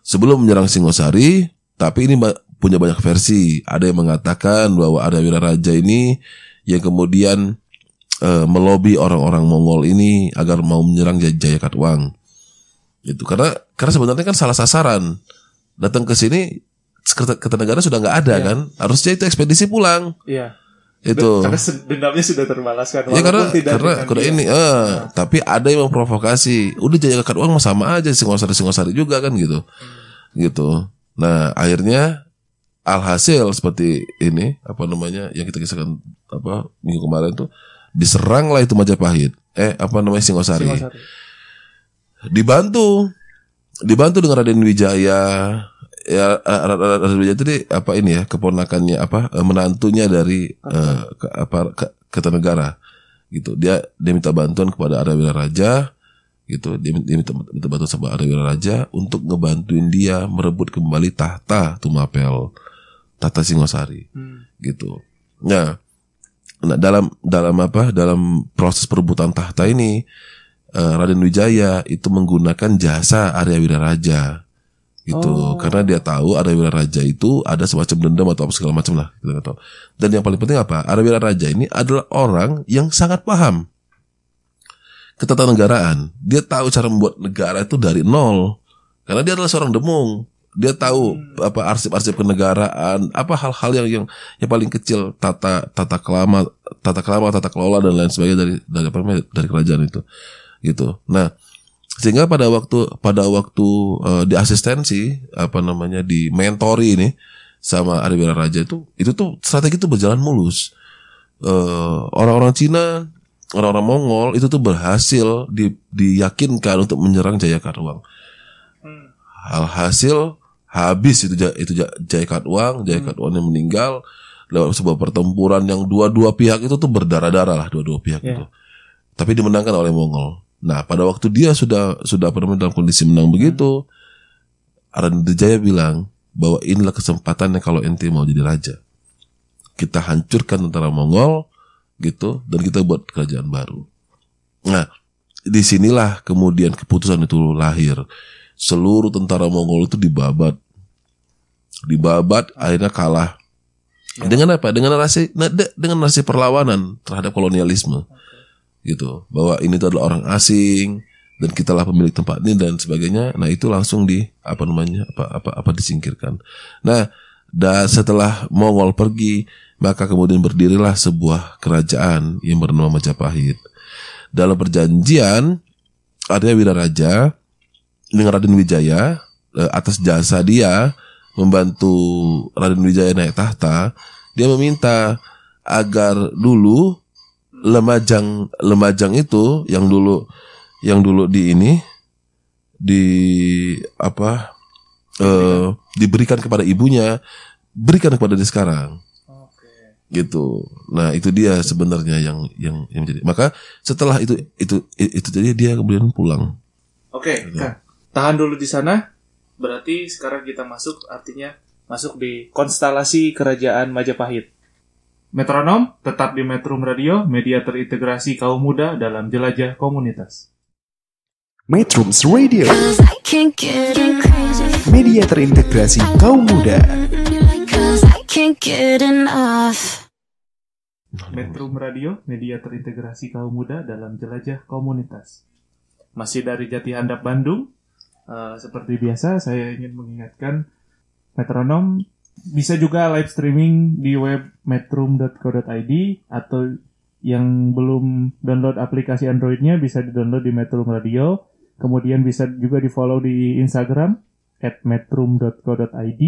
Sebelum menyerang Singosari, tapi ini punya banyak versi. Ada yang mengatakan bahwa ada Raja ini yang kemudian eh, melobi orang-orang Mongol ini agar mau menyerang Jaya, Jaya Katwang. Itu karena karena sebenarnya kan salah sasaran. Datang ke sini Kertanegara sudah nggak ada Iya. kan harusnya itu ekspedisi pulang Iya. itu Karena dendamnya sudah terbalaskan. Ya karena tidak karena dia. ini eh tapi ada yang memprovokasi. Udah jaya akad uang mah sama aja Singosari Singosari juga kan gitu. Gitu. Nah, akhirnya alhasil seperti ini apa namanya yang kita kisahkan apa minggu kemarin tuh diserang lah itu Majapahit. Eh apa namanya Singosari. Singosari. Dibantu. Dibantu dengan Raden Wijaya. Ya Raden Wijaya itu di- apa ini ya keponakannya apa eh, menantunya dari eh, ke, apa ke, Kertanegara gitu. Dia dia minta bantuan kepada Arawira Raja. Gitu. Dia, dia minta, minta bantuan sama Arawira Raja untuk ngebantuin dia merebut kembali tahta Tumapel. Tahta Singosari. Hmm. gitu. Nah nah dalam dalam apa dalam proses perebutan tahta ini eh, Raden Wijaya itu menggunakan jasa Arya Wiraraja. Gitu. Oh. karena dia tahu Arya Wiraraja itu ada semacam dendam atau apa segala macam lah kita nggak tahu. Dan yang paling penting apa? Arya Wiraraja ini adalah orang yang sangat paham ketatanegaraan. Dia tahu cara membuat negara itu dari nol. Karena dia adalah seorang demung dia tahu apa arsip-arsip kenegaraan apa hal-hal yang yang yang paling kecil tata tata kelama tata kelama tata kelola dan lain sebagainya dari dari apa namanya dari kerajaan itu. Gitu. Nah sehingga pada waktu pada waktu eh, di asistensi apa namanya di mentori ini sama Arya Raja itu itu tuh strategi itu berjalan mulus. Eh, orang-orang Cina orang-orang Mongol itu tuh berhasil di, diyakinkan untuk menyerang Jayakarta Alhasil habis itu itu Ja- Jaya Katwang, Jaya Katwang yang meninggal lewat sebuah pertempuran yang dua-dua pihak itu tuh berdarah-darah lah dua-dua pihak Ya. itu. Tapi dimenangkan oleh Mongol. Nah, pada waktu dia sudah sudah namanya dalam kondisi menang begitu, Raden Jaya bilang bahwa inilah kesempatannya kalau ente mau jadi raja. Kita hancurkan tentara Mongol gitu dan kita buat kerajaan baru. Nah, di sinilah kemudian keputusan itu lahir. Seluruh tentara Mongol itu dibabat, dibabat, akhirnya kalah. Dengan apa? Dengan narasi, nah, de- dengan narasi perlawanan terhadap kolonialisme, gitu. Bahwa ini tuh adalah orang asing dan kitalah pemilik tempat ini dan sebagainya. Nah itu langsung di apa namanya apa apa apa disingkirkan. Nah, dan setelah Mongol pergi, maka kemudian berdirilah sebuah kerajaan yang bernama Majapahit. Dalam perjanjian Arya Wiraraja dengan Raden Wijaya eh, atas jasa dia membantu Raden Wijaya naik tahta, dia meminta agar dulu Lemajang Lemajang itu yang dulu yang dulu di ini di apa eh, diberikan kepada ibunya berikan kepada dia sekarang. Gitu. Nah itu dia sebenarnya yang yang yang menjadi maka setelah itu itu itu jadi dia kemudian pulang. Oke, Kak. Tahan dulu di sana. Berarti sekarang kita masuk artinya masuk di konstelasi kerajaan Majapahit. Metronom tetap di Metrum Radio, media terintegrasi kaum muda dalam jelajah komunitas. Metrums Radio, media terintegrasi kaum muda. Metrum Radio, media terintegrasi kaum muda dalam jelajah komunitas. Masih dari Jati Handap Bandung. Eh, seperti biasa, saya ingin mengingatkan metronom bisa juga live streaming di web metrum.co.id atau yang belum download aplikasi Androidnya bisa di-download di Metrum Radio. Kemudian bisa juga di-follow di Instagram at metrum.co.id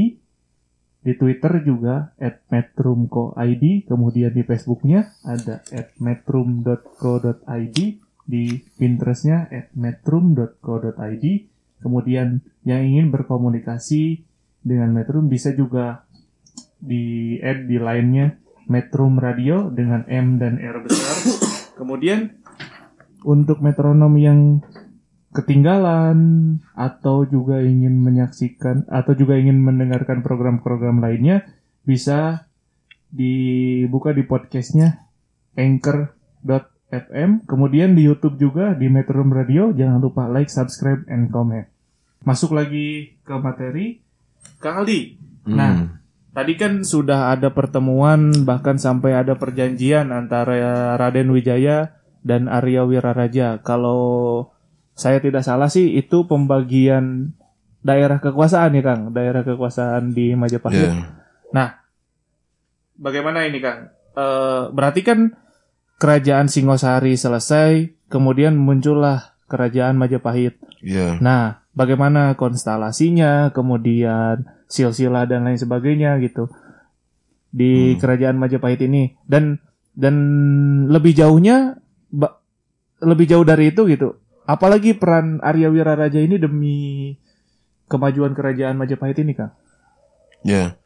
di Twitter juga at metrumco.id, kemudian di Facebooknya ada at metrum.co.id, di Pinterestnya at metrum.co.id, kemudian yang ingin berkomunikasi dengan Metrum bisa juga di add di lainnya Metrum Radio dengan M dan R besar. Kemudian untuk metronom yang ketinggalan atau juga ingin menyaksikan atau juga ingin mendengarkan program-program lainnya bisa dibuka di podcastnya anchor.fm kemudian di YouTube juga di Metro Radio jangan lupa like subscribe and comment masuk lagi ke materi Kang Aldi nah tadi kan sudah ada pertemuan bahkan sampai ada perjanjian antara Raden Wijaya dan Arya Wiraraja kalau saya tidak salah sih itu pembagian daerah kekuasaan ya Kang, daerah kekuasaan di Majapahit. Ya. Nah, bagaimana ini Kang? Eh, berarti kan kerajaan Singosari selesai, kemudian muncullah kerajaan Majapahit. Ya. Nah, bagaimana konstelasinya, kemudian silsilah dan lain sebagainya gitu di Hmm. kerajaan Majapahit ini dan dan lebih jauhnya ba- lebih jauh dari itu gitu. Apalagi peran Arya Wiraraja ini demi kemajuan kerajaan Majapahit ini, Kang. Ya.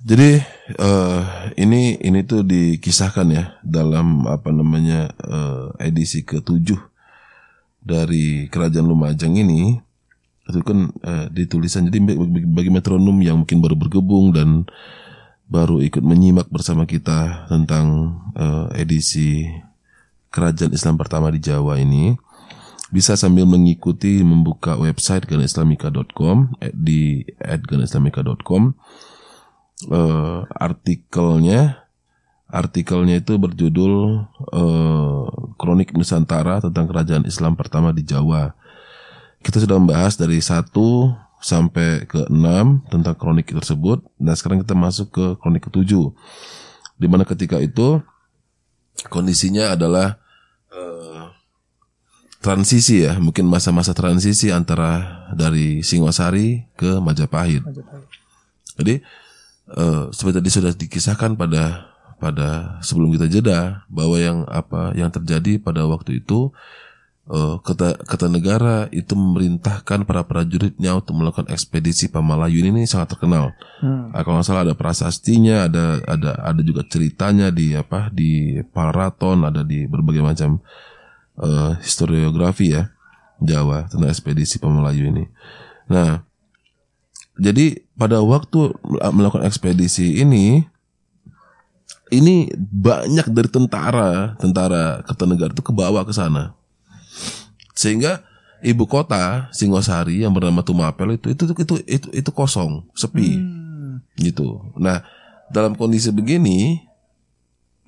Jadi eh ini ini tuh dikisahkan ya dalam apa namanya eh, edisi ke-7 dari Kerajaan Lumajang ini. Itu kan eh, ditulisan. Jadi bagi, bagi metronom yang mungkin baru bergabung dan baru ikut menyimak bersama kita tentang eh, edisi Kerajaan Islam pertama di Jawa ini bisa sambil mengikuti membuka website ganaislamica.com eh, di @ganaislamica.com eh, artikelnya artikelnya itu berjudul eh, Kronik Nusantara tentang Kerajaan Islam pertama di Jawa. Kita sudah membahas dari 1 sampai ke 6 tentang kronik tersebut dan sekarang kita masuk ke kronik ke-7. Di mana ketika itu kondisinya adalah eh, transisi ya, mungkin masa-masa transisi antara dari Singosari ke Majapahit. Jadi eh, seperti tadi sudah dikisahkan pada pada sebelum kita jeda bahwa yang apa yang terjadi pada waktu itu eh, kata kata negara itu memerintahkan para prajuritnya untuk melakukan ekspedisi Pamalayu ini sangat terkenal. Hmm. Ah, kalau nggak salah ada prasastinya, ada ada ada juga ceritanya di apa di Paraton, ada di berbagai macam eh, historiografi ya Jawa tentang ekspedisi Pamalayu ini. Nah, jadi pada waktu melakukan ekspedisi ini ini banyak dari tentara tentara Kertanegara itu kebawa ke sana. Sehingga ibu kota Singosari yang bernama Tumapel itu itu itu itu, itu kosong sepi. Gitu. Nah dalam kondisi begini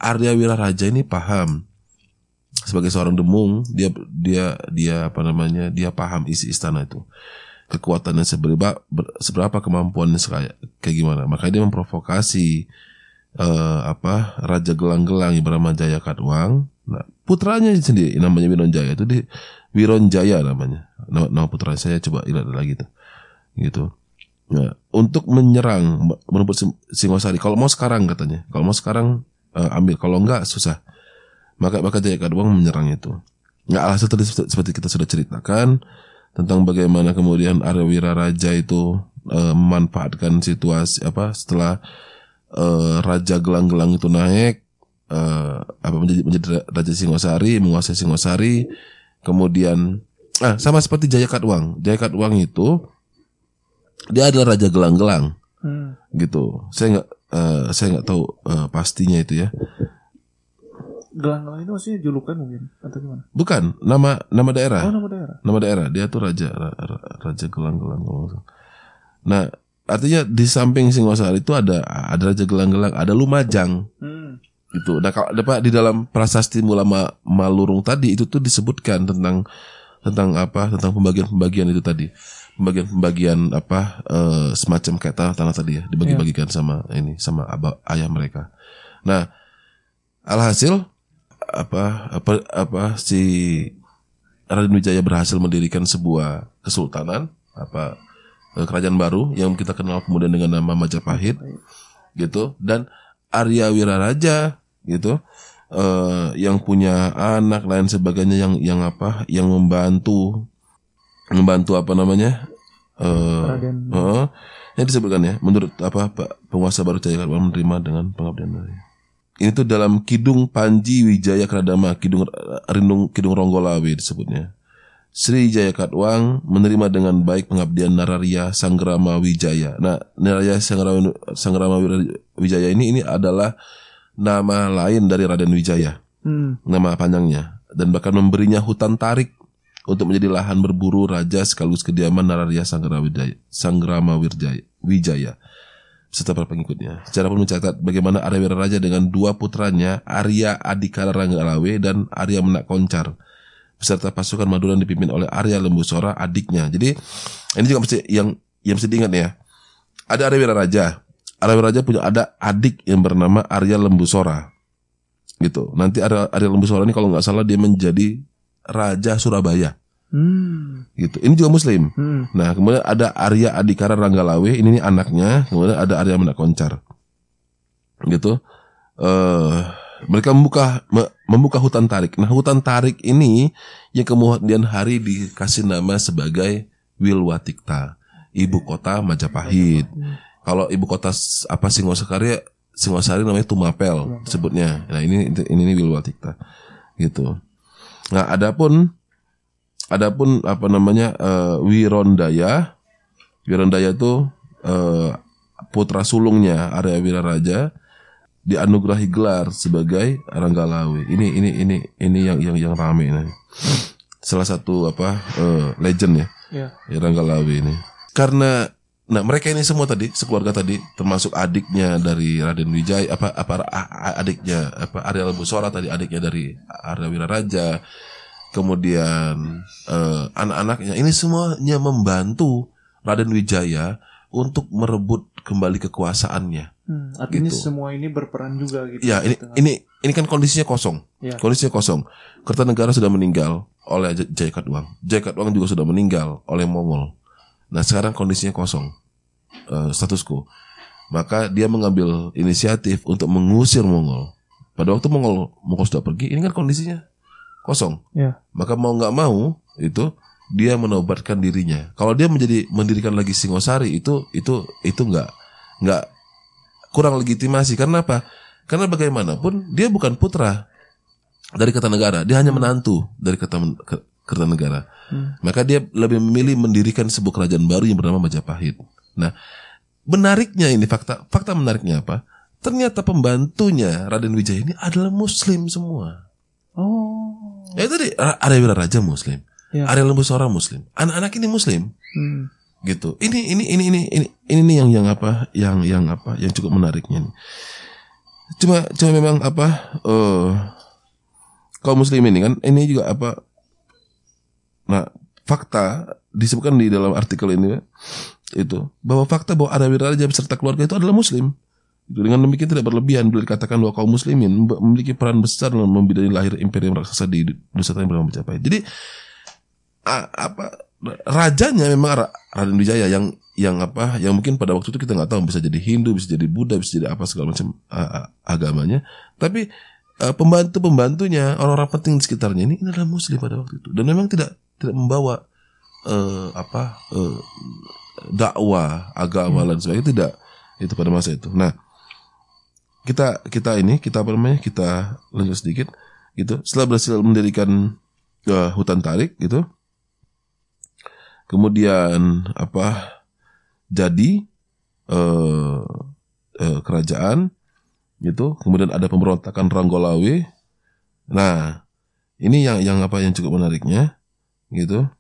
Arya Wiraraja ini paham. Sebagai seorang demung dia dia dia apa namanya dia paham isi istana itu kekuatannya seberapa ber- seberapa kemampuannya kayak kayak gimana makanya dia memprovokasi eh, apa Raja Gelang-Gelang yang bernama Jaya Katwang. Nah, putranya sendiri namanya Wironjaya itu di Wironjaya namanya. Nama, nama putra saya coba lihat lagi tuh. Gitu. Nah, untuk menyerang Sing- Singosari. Kalau mau sekarang katanya. Kalau mau sekarang eh, ambil. Kalau enggak susah. Maka maka Jaya Katwang menyerang itu. Nah, alhasil tadi seperti kita sudah ceritakan tentang bagaimana kemudian Arya Wiraraja itu eh, memanfaatkan situasi apa setelah eh, Raja Gelang-Gelang itu naik eh, apa menjadi menjadi Raja Singosari menguasai Singosari kemudian ah sama seperti Jaya Katwang. Jaya Katwang itu dia adalah Raja Gelang-Gelang. Hmm. gitu. Saya nggak eh, saya nggak tahu eh, pastinya itu ya Gelang-gelang itu maksudnya julukan mungkin atau gimana? bukan nama nama daerah Oh, nama daerah. nama daerah dia tuh raja ra- ra- raja gelang-gelang kalau nggak salah. nah artinya di samping Singosari itu ada ada raja gelang-gelang ada Lumajang Hmm. itu nah kalau Pak, di dalam prasasti Mula Ma- Malurung tadi itu tuh disebutkan tentang tentang apa tentang pembagian-pembagian itu tadi pembagian-pembagian apa eh, semacam kayak tanah-tanah tadi ya dibagi-bagikan sama ini sama aba, ayah mereka nah alhasil apa apa apa si Raden Wijaya berhasil mendirikan sebuah kesultanan apa eh, kerajaan baru yang kita kenal kemudian dengan nama Majapahit gitu. Dan Arya Wiraraja gitu eh, yang punya anak lain sebagainya yang yang apa yang membantu membantu apa namanya eh eh, yang disebutkan ya menurut apa Pak penguasa baru Jaya Katwang menerima dengan pengabdian dari ini tuh dalam Kidung Panji Wijaya Kradama Kidung Rindung Kidung Ronggolawe disebutnya Sri Jaya Katwang menerima dengan baik pengabdian Nararia Sanggrama Wijaya. Nah, Nararia Sanggrama, Sanggrama Wijaya ini ini adalah nama lain dari Raden Wijaya, Hmm. nama panjangnya, dan bahkan memberinya hutan tarik untuk menjadi lahan berburu raja sekaligus kediaman Nararia Sanggrama Wijaya, Sanggrama Wijaya, Wijaya serta para pengikutnya. Secara pun mencatat bagaimana Arya Wiraraja dengan dua putranya Arya Adikara Ranggalawe dan Arya Menak Koncar beserta pasukan Madura dipimpin oleh Arya Lembusora adiknya. Jadi ini juga mesti yang yang mesti diingat ya. Ada Arya Wiraraja. Arya Wiraraja punya ada adik yang bernama Arya Lembusora. Gitu. Nanti Arya, Arya Lembusora ini kalau nggak salah dia menjadi Raja Surabaya Hmm. gitu. Ini juga muslim. Hmm. Nah, kemudian ada Arya Adikara Ranggalawe, ini nih anaknya, kemudian ada Arya Menak Koncar. Gitu. Eh mereka membuka me- membuka hutan tarik. Nah, hutan tarik ini yang kemudian hari dikasih nama sebagai Wilwatikta, ibu kota Majapahit. Kalau ibu kota apa Singosari Singosari namanya Tumapel sebutnya. Nah, ini ini, ini Wilwatikta. Gitu. Nah, adapun Adapun apa namanya eh, Wirondaya, Wirondaya itu eh, putra sulungnya Arya Wiraraja dianugerahi gelar sebagai Ranggalawe. Ini ini ini ini yang yang yang rame ini. Salah satu apa eh, legend ya, Ya. ya Ranggalawe ini. Karena nah mereka ini semua tadi sekeluarga tadi termasuk adiknya dari Raden Wijaya apa apa adiknya apa Arya Lembusora tadi adiknya dari Arya Wiraraja kemudian eh, anak-anaknya ini semuanya membantu Raden Wijaya untuk merebut kembali kekuasaannya. Hmm, artinya Gitu. semua ini berperan juga gitu. Ya ini Gitu. ini ini kan kondisinya kosong. Ya. Kondisinya kosong. Kertanegara sudah meninggal oleh Jaya Katuang juga sudah meninggal oleh Mongol. Nah sekarang kondisinya kosong, eh, status quo. Maka dia mengambil inisiatif untuk mengusir Mongol. Pada waktu Mongol Mongol sudah pergi, ini kan kondisinya kosong. Ya. Maka mau nggak mau itu dia menobatkan dirinya. Kalau dia menjadi mendirikan lagi Singosari itu itu itu nggak nggak kurang legitimasi karena apa? Karena bagaimanapun dia bukan putra dari Kertanegara, dia hanya menantu dari Kertan- Ke- Kertanegara. Hmm. Maka dia lebih memilih mendirikan sebuah kerajaan baru yang bernama Majapahit. Nah, menariknya ini fakta fakta menariknya apa? Ternyata pembantunya Raden Wijaya ini adalah Muslim semua. Ya tadi Ra- Arya Wiraraja Muslim, Ya. Arya Lembusora Muslim, anak-anak ini Muslim Hmm. gitu. Ini ini ini ini ini ini nih yang yang apa yang yang apa yang cukup menariknya nih. Cuma cuma memang apa eh kaum muslim ini kan ini juga apa nah fakta disebutkan di dalam artikel ini itu bahwa fakta bahwa Arya Wiraraja beserta keluarga itu adalah muslim. Gitu. Dengan demikian tidak berlebihan bila dikatakan bahwa kaum muslimin mem- memiliki peran besar dalam membidani lahir imperium raksasa di Nusantara yang bernama Majapahit. Jadi apa rajanya memang Ra- Raden Wijaya yang yang apa yang mungkin pada waktu itu kita nggak tahu bisa jadi Hindu bisa jadi Buddha bisa jadi apa segala macam agamanya tapi pembantu pembantunya orang-orang penting di sekitarnya ini, ini adalah Muslim pada waktu itu dan memang tidak tidak membawa eh, apa eh, dakwah agama dan sebagainya tidak itu pada masa itu nah kita kita ini kita apa namanya kita lanjut sedikit gitu. Setelah berhasil mendirikan eh, hutan tarik gitu. Kemudian apa jadi eh, eh, kerajaan gitu. Kemudian ada pemberontakan Ranggolawe. Nah ini yang yang apa yang cukup menariknya gitu.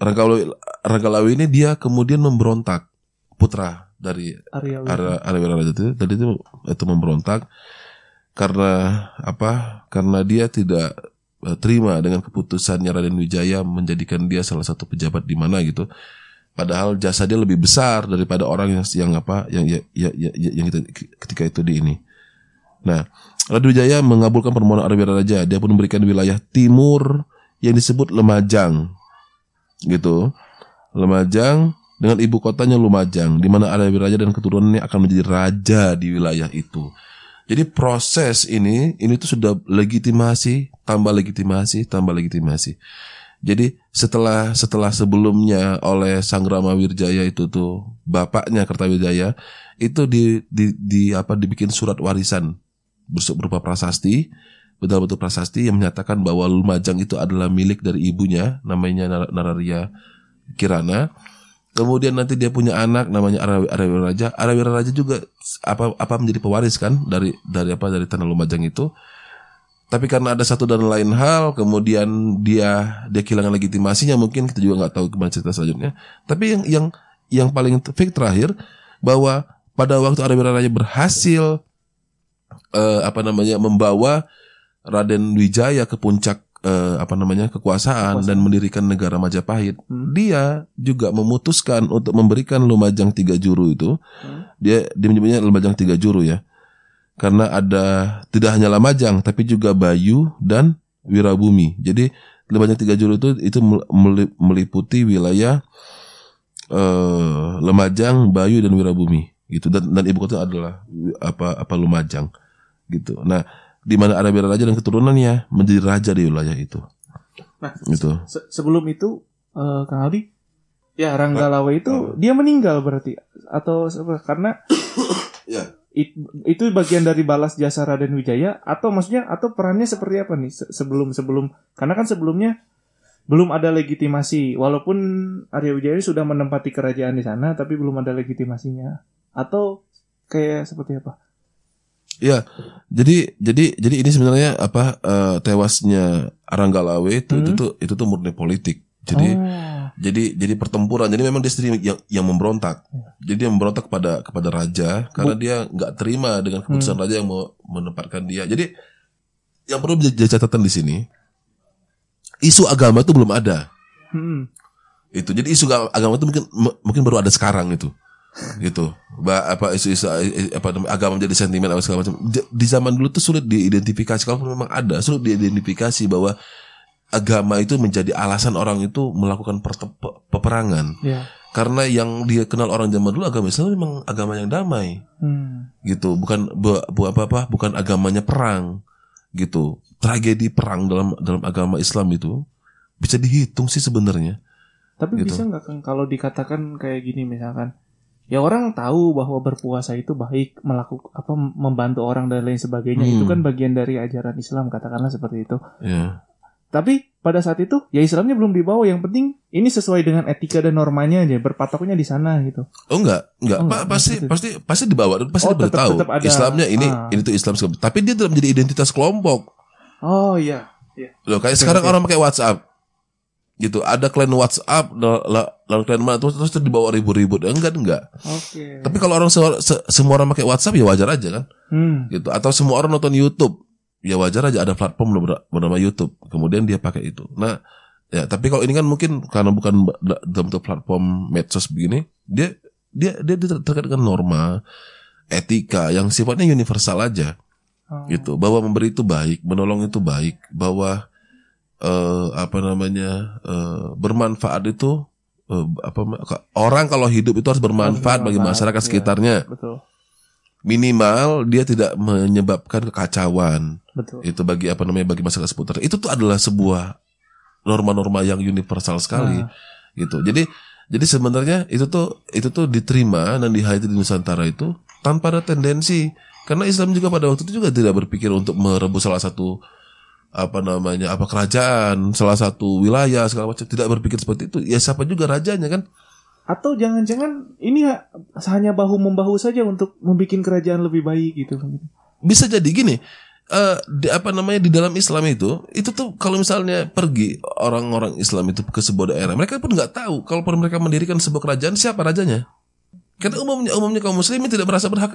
Ranggolawe Ranggolawe ini dia kemudian memberontak putra dari Arya Ara Arya Wiraraja itu tadi itu itu memberontak karena apa? Karena dia tidak eh, terima dengan keputusannya Raden Wijaya menjadikan dia salah satu pejabat di mana gitu. Padahal jasa dia lebih besar daripada orang yang yang apa yang ya, ya, ya, ya- yang kita, ketika itu di ini. Nah, Raden Wijaya mengabulkan permohonan Arya Wiraraja. Dia pun memberikan wilayah timur yang disebut Lemajang. Gitu. Lemajang dengan ibu kotanya Lumajang, di mana Arya Wiraraja dan keturunannya akan menjadi raja di wilayah itu. Jadi proses ini, ini tuh sudah legitimasi, tambah legitimasi, tambah legitimasi. Jadi setelah setelah sebelumnya oleh Sang Rama Wirjaya itu tuh bapaknya Kertawijaya itu di, di, di apa dibikin surat warisan berupa prasasti betul-betul prasasti yang menyatakan bahwa Lumajang itu adalah milik dari ibunya namanya Nar- Nararia Kirana Kemudian nanti dia punya anak namanya Ara- Arawiraja. Arawiraja juga apa apa menjadi pewaris kan dari dari apa dari tanah Lumajang itu. Tapi karena ada satu dan lain hal, kemudian dia dia kehilangan legitimasinya mungkin kita juga nggak tahu gimana cerita selanjutnya. Tapi yang yang yang paling fake terakhir bahwa pada waktu Arawiraja berhasil eh, apa namanya membawa Raden Wijaya ke puncak eh, apa namanya kekuasaan, dan mendirikan negara Majapahit, Hmm. dia juga memutuskan untuk memberikan Lumajang tiga juru itu. Dia dia menyebutnya Lumajang tiga juru ya, karena ada tidak hanya Lumajang tapi juga Bayu dan Wirabumi. Jadi Lumajang tiga juru itu itu mel- meliputi wilayah eh Lumajang, Bayu dan Wirabumi gitu dan dan ibu kota adalah apa apa Lumajang gitu. Nah, di mana ada raja dan keturunannya menjadi raja di wilayah itu. Nah, Gitu. Se- sebelum itu eh, Kang Aldi ya Ranggalawe itu dia meninggal berarti atau karena Ya. it- itu bagian dari balas jasa Raden Wijaya atau maksudnya atau perannya seperti apa nih se- sebelum sebelum karena kan sebelumnya belum ada legitimasi walaupun Arya Wijaya sudah menempati kerajaan di sana tapi belum ada legitimasinya atau kayak seperti apa? Ya, jadi jadi jadi ini sebenarnya apa eh, tewasnya Aranggalawe itu itu Hmm. tuh itu tuh murni politik. Jadi Oh. jadi jadi pertempuran. Jadi memang dia sendiri yang yang memberontak. Jadi dia memberontak kepada kepada raja karena dia nggak terima dengan keputusan raja yang mau menempatkan dia. Jadi yang perlu jadi catatan di sini isu agama itu belum ada. Hmm. Itu. Jadi isu agama itu mungkin mungkin baru ada sekarang itu. Gitu. Ba apa isu-isu apa agama menjadi sentimen apa segala macam. Di zaman dulu tuh sulit diidentifikasi. Kalaupun memang ada sulit diidentifikasi bahwa agama itu menjadi alasan orang itu melakukan peperangan. Ya. karena yang dia kenal orang zaman dulu agama Islam memang agama yang damai. Hmm. gitu. Bukan bu, bu- apa apa bukan agamanya perang. Gitu. Tragedi perang dalam dalam agama Islam itu bisa dihitung sih sebenarnya. Tapi Gitu. bisa nggak Kang kalau dikatakan kayak gini misalkan ya orang tahu bahwa berpuasa itu baik melakukan apa membantu orang dan lain sebagainya Hmm. itu kan bagian dari ajaran Islam katakanlah seperti itu. ya Tapi pada saat itu ya Islamnya belum dibawa yang penting ini sesuai dengan etika dan normanya aja berpatoknya di sana gitu. Oh enggak, enggak. Oh, enggak, Pa- pasti maksudnya. pasti pasti dibawa dan pasti Oh, tetap- diberitahu. tetap ada. Islamnya ini Ah. ini tuh Islam Tapi dia tidak menjadi identitas kelompok. Oh iya. Iya. Loh, kayak Oke, sekarang oke. orang pakai WhatsApp. Gitu, ada klan WhatsApp la- la- lalu klan mana terus terus dibawa ribu-ribu. Enggak, enggak. Oke. Tapi kalau orang se- se- semua orang pakai WhatsApp ya wajar aja kan? Hmm. Gitu. Atau semua orang nonton YouTube. Ya wajar aja ada platform ber- bernama YouTube. Kemudian dia pakai itu. Nah, ya tapi kalau ini kan mungkin karena bukan dalam bentuk platform medsos begini, dia dia dia, dia ter- terkait dengan norma etika yang sifatnya universal aja Oh. gitu. Bahwa memberi itu baik, menolong itu baik, bahwa eh apa namanya? eh bermanfaat itu eh, apa orang kalau hidup itu harus bermanfaat bagi bermanfaat, masyarakat iya. sekitarnya Betul. minimal dia tidak menyebabkan kekacauan Betul. itu bagi apa namanya bagi masyarakat seputar itu tuh adalah sebuah norma-norma yang universal sekali Nah. gitu jadi jadi sebenarnya itu tuh itu tuh diterima dan dihayati di Nusantara itu tanpa ada tendensi karena Islam juga pada waktu itu juga tidak berpikir untuk merebut salah satu apa namanya apa kerajaan salah satu wilayah segala macam tidak berpikir seperti itu ya siapa juga rajanya kan Atau jangan-jangan ini ha- hanya bahu membahu saja untuk membuat kerajaan lebih baik gitu. bisa jadi gini eh di apa namanya di dalam Islam itu itu tuh kalau misalnya pergi orang-orang Islam itu ke sebuah daerah mereka pun nggak tahu kalau mereka mendirikan sebuah kerajaan siapa rajanya karena umumnya umumnya kaum muslimin tidak merasa berhak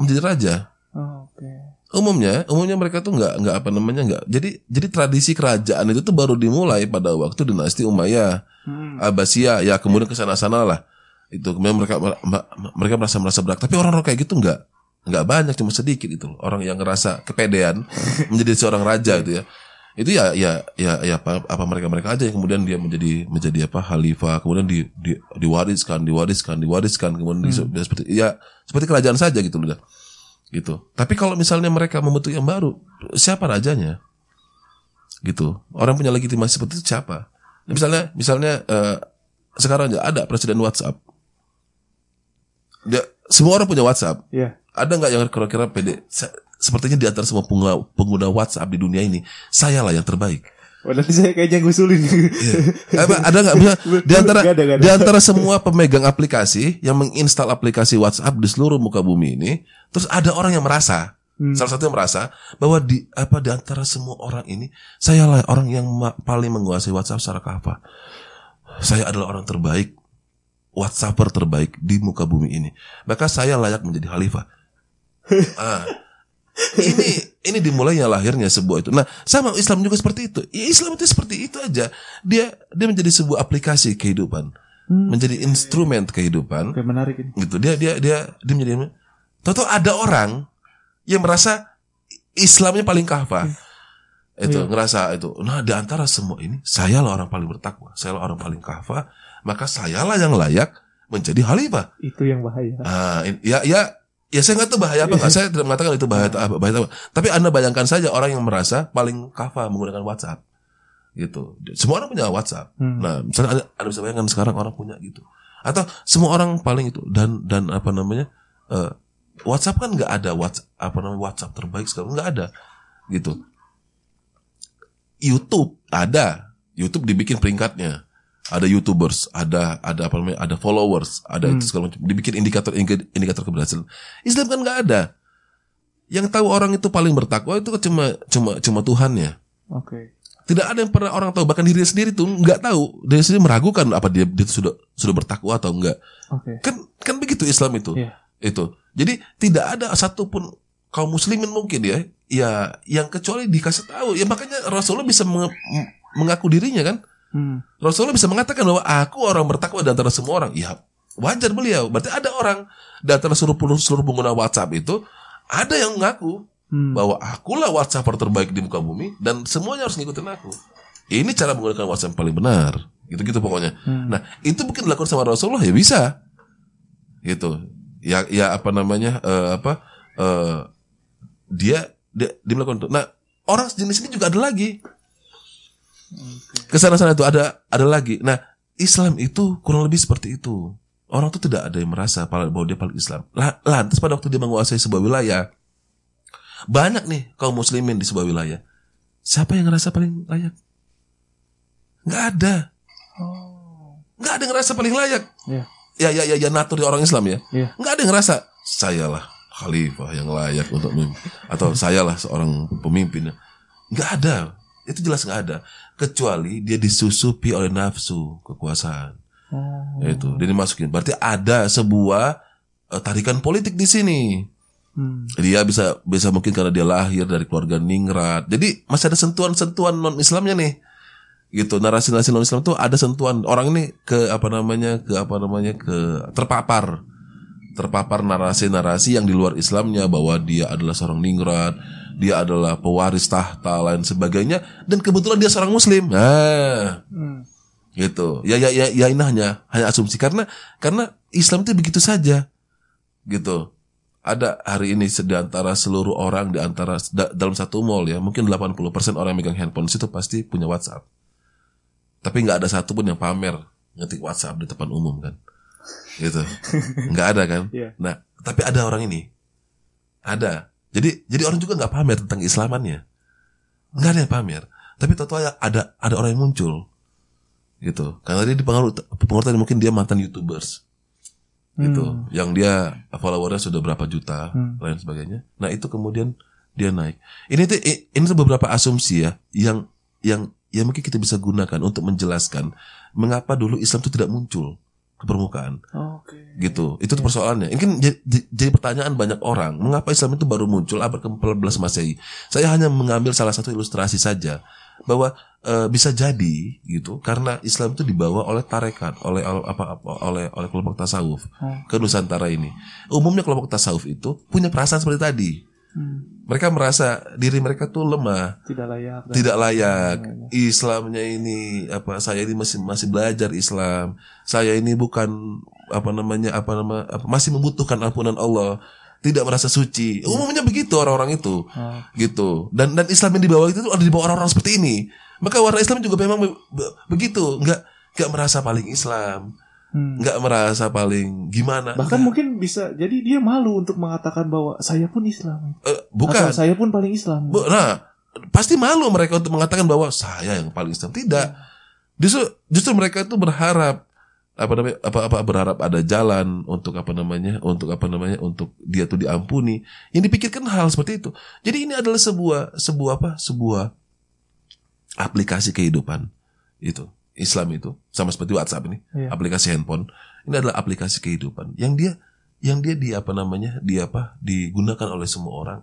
menjadi raja Oh, Oke. Umumnya umumnya mereka tuh nggak nggak apa namanya nggak. Jadi jadi tradisi kerajaan itu tuh baru dimulai pada waktu dinasti Umayyah Hmm. Abbasiyah. Ya kemudian ke sana sana lah. Itu kemudian mereka mereka merasa merasa berat. Tapi orang-orang kayak gitu nggak nggak banyak cuma sedikit itu orang yang ngerasa kepedean menjadi seorang raja gitu ya. Itu ya ya ya ya apa, apa mereka mereka aja yang kemudian dia menjadi menjadi apa khalifah. Kemudian di, di diwariskan diwariskan diwariskan. Kemudian di- ya seperti ya seperti kerajaan saja gitu loh gitu. Tapi kalau misalnya mereka membentuk yang baru siapa rajanya? Gitu. Orang punya legitimasi seperti itu siapa? Misalnya misalnya eh, sekarang aja ada presiden WhatsApp. Dia semua orang punya WhatsApp. Iya. ada nggak yang kira-kira pede? Se- sepertinya di antara semua pengguna, pengguna WhatsApp di dunia ini saya lah yang terbaik Nanti saya kayaknya ngusulin. Eh, Pak, ada nggak bisa di antara Nggak ada, nggak ada. di antara semua pemegang aplikasi yang menginstal aplikasi WhatsApp di seluruh muka bumi ini, terus ada orang yang merasa, Hmm. salah satu yang merasa bahwa di apa di antara semua orang ini, saya lah orang yang paling menguasai WhatsApp secara kafah. Saya adalah orang terbaik, WhatsApper terbaik di muka bumi ini. Maka saya layak menjadi khalifah. ah, ini ini dimulainya lahirnya sebuah itu. Nah, sama Islam juga seperti itu. Ya, Islam itu seperti itu aja. Dia dia menjadi sebuah aplikasi kehidupan, menjadi instrumen kehidupan. Oke, menarik ini. Gitu. Dia dia dia dia menjadi. Tahu ada orang yang merasa Islamnya paling kafah. Itu Iya. ngerasa itu. Nah, di antara semua ini, saya lah orang paling bertakwa, saya lah orang paling kafah, maka sayalah yang layak menjadi khalifah. Itu yang bahaya. Ah, ya ya ya saya nggak tahu bahaya apa nggak. Saya tidak mengatakan itu bahaya apa bahaya apa. Tapi anda bayangkan saja orang yang merasa paling kafah menggunakan WhatsApp, gitu. Semua orang punya WhatsApp. Hmm. Nah, misalnya anda, anda bisa bayangkan sekarang orang punya gitu. Atau semua orang paling itu dan dan apa namanya eh, WhatsApp kan nggak ada WhatsApp apa namanya WhatsApp terbaik sekarang nggak ada, gitu. YouTube ada, YouTube dibikin peringkatnya ada youtubers, ada ada apa namanya, ada followers, ada itu segala macam. Dibikin indikator indikator keberhasilan. Islam kan nggak ada. Yang tahu orang itu paling bertakwa itu cuma cuma cuma Tuhannya. Oke. Tidak ada yang pernah orang tahu bahkan diri sendiri tuh nggak tahu. Dia sendiri meragukan apa dia, dia sudah sudah bertakwa atau enggak. Oke. Kan kan begitu Islam itu. Iya. Itu. Jadi tidak ada satupun kaum muslimin mungkin ya ya yang kecuali dikasih tahu. Ya makanya Rasulullah bisa mengaku dirinya kan. Hmm. Rasulullah bisa mengatakan bahwa aku orang bertakwa di antara semua orang. Ya, wajar beliau. Berarti ada orang di antara seluruh seluruh pengguna WhatsApp itu ada yang mengaku Hmm. bahwa akulah WhatsApper terbaik di muka bumi dan semuanya harus ngikutin aku. Ini cara menggunakan WhatsApp yang paling benar. Gitu-gitu pokoknya. Hmm. Nah, itu mungkin dilakukan sama Rasulullah ya bisa. Gitu. Ya ya apa namanya? eh, apa eh, dia dia dia melakukan itu. Nah, orang sejenis ini juga ada lagi. Ke sana sana itu ada ada lagi. Nah, Islam itu kurang lebih seperti itu. Orang tuh tidak ada yang merasa bahwa dia paling Islam. La- Lantas pada waktu dia menguasai sebuah wilayah, banyak nih kaum muslimin di sebuah wilayah. Siapa yang ngerasa paling layak? Nggak ada. Nggak ada yang ngerasa paling layak. Iya. Ya, ya, ya, ya, natur di orang Islam ya. Iya. Nggak ada yang ngerasa sayalah khalifah yang layak untuk memimpin atau sayalah seorang pemimpin. Nggak ada. Itu jelas nggak ada. Kecuali dia disusupi oleh nafsu kekuasaan. Oh. Itu dia dimasukin. Berarti ada sebuah eh, tarikan politik di sini. Hmm. Dia bisa bisa mungkin karena dia lahir dari keluarga ningrat. Jadi masih ada sentuhan-sentuhan non Islamnya nih. Gitu narasi-narasi non Islam tuh ada sentuhan orang ini ke apa namanya ke apa namanya ke terpapar terpapar narasi-narasi yang di luar Islamnya bahwa dia adalah seorang ningrat, dia adalah pewaris tahta lain sebagainya dan kebetulan dia seorang muslim. Nah, Hmm. gitu. Ya ya ya ya ini hanya hanya asumsi karena karena Islam itu begitu saja. Gitu. Ada hari ini di antara seluruh orang di antara da- dalam satu mall ya, mungkin 80% orang yang megang handphone itu pasti punya WhatsApp. Tapi nggak ada satupun yang pamer ngetik WhatsApp di depan umum kan. Gitu. nggak ada kan? Iya. Nah, tapi ada orang ini. Ada. Jadi jadi orang juga nggak pamer tentang Islamannya. Nggak ada yang pamer. Tapi tahu ada ada orang yang muncul. Gitu. Karena dia dipengaruhi pengaruh tadi mungkin dia mantan youtubers. Gitu. Yang dia followernya sudah berapa juta Hmm. lain sebagainya. Nah itu kemudian dia naik. Ini tuh ini tuh beberapa asumsi ya yang yang yang mungkin kita bisa gunakan untuk menjelaskan mengapa dulu Islam itu tidak muncul ke permukaan. Oke. gitu. Itu tuh persoalannya. Ini kan jadi, pertanyaan banyak orang. Mengapa Islam itu baru muncul abad ke-14 Masehi saya hanya mengambil salah satu ilustrasi saja bahwa eh, bisa jadi gitu karena Islam itu dibawa oleh tarekat oleh apa, apa oleh oleh kelompok tasawuf Oh. ke Nusantara ini. Umumnya kelompok tasawuf itu punya perasaan seperti tadi. Hmm. Mereka merasa diri mereka tuh lemah. Tidak layak. tidak layak. Iya, Islamnya ini apa saya ini masih masih belajar Islam. Saya ini bukan apa namanya apa nama apa, masih membutuhkan ampunan Allah. Tidak merasa suci. Umumnya begitu orang-orang itu. Oh. gitu. Dan dan Islam yang dibawa itu ada di bawah orang-orang seperti ini. Maka warna Islam juga memang be- be- begitu. Nggak nggak merasa paling Islam Hmm. nggak merasa paling gimana Bahkan Nggak. mungkin bisa jadi dia malu untuk mengatakan bahwa saya pun Islam. Eh, bukan Atau saya pun paling Islam. Bu- Nah, pasti malu mereka untuk mengatakan bahwa saya yang paling Islam. Tidak. Justru justru mereka itu berharap apa namanya apa apa berharap ada jalan untuk apa namanya untuk apa namanya untuk dia tuh diampuni. Yang dipikirkan hal seperti itu. Jadi ini adalah sebuah sebuah apa? Sebuah aplikasi kehidupan itu. Islam itu sama seperti WhatsApp ini, Iya. aplikasi handphone. Ini adalah aplikasi kehidupan yang dia yang dia di apa namanya? Dia apa? digunakan oleh semua orang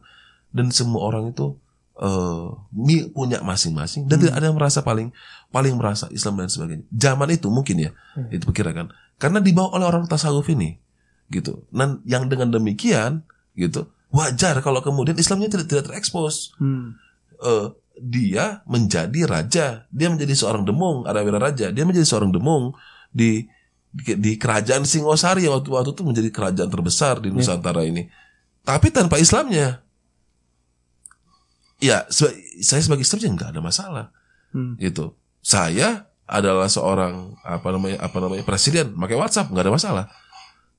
dan semua orang itu eh, mi- punya masing-masing dan Hmm. tidak ada yang merasa paling paling merasa Islam dan sebagainya. Zaman itu mungkin ya Hmm. itu perkirakan karena dibawa oleh orang tasawuf ini gitu. Dan yang dengan demikian gitu wajar kalau kemudian Islamnya tidak tidak terekspos. Hmm. Eh, dia menjadi raja, dia menjadi seorang demung, Arawira raja, dia menjadi seorang demung di di, di kerajaan Singosari waktu waktu itu menjadi kerajaan terbesar di Nusantara ini. Tapi tanpa Islamnya, ya saya sebagai Islam ya nggak ada masalah Hmm. gitu. Saya adalah seorang apa namanya apa namanya presiden, pakai WhatsApp nggak ada masalah.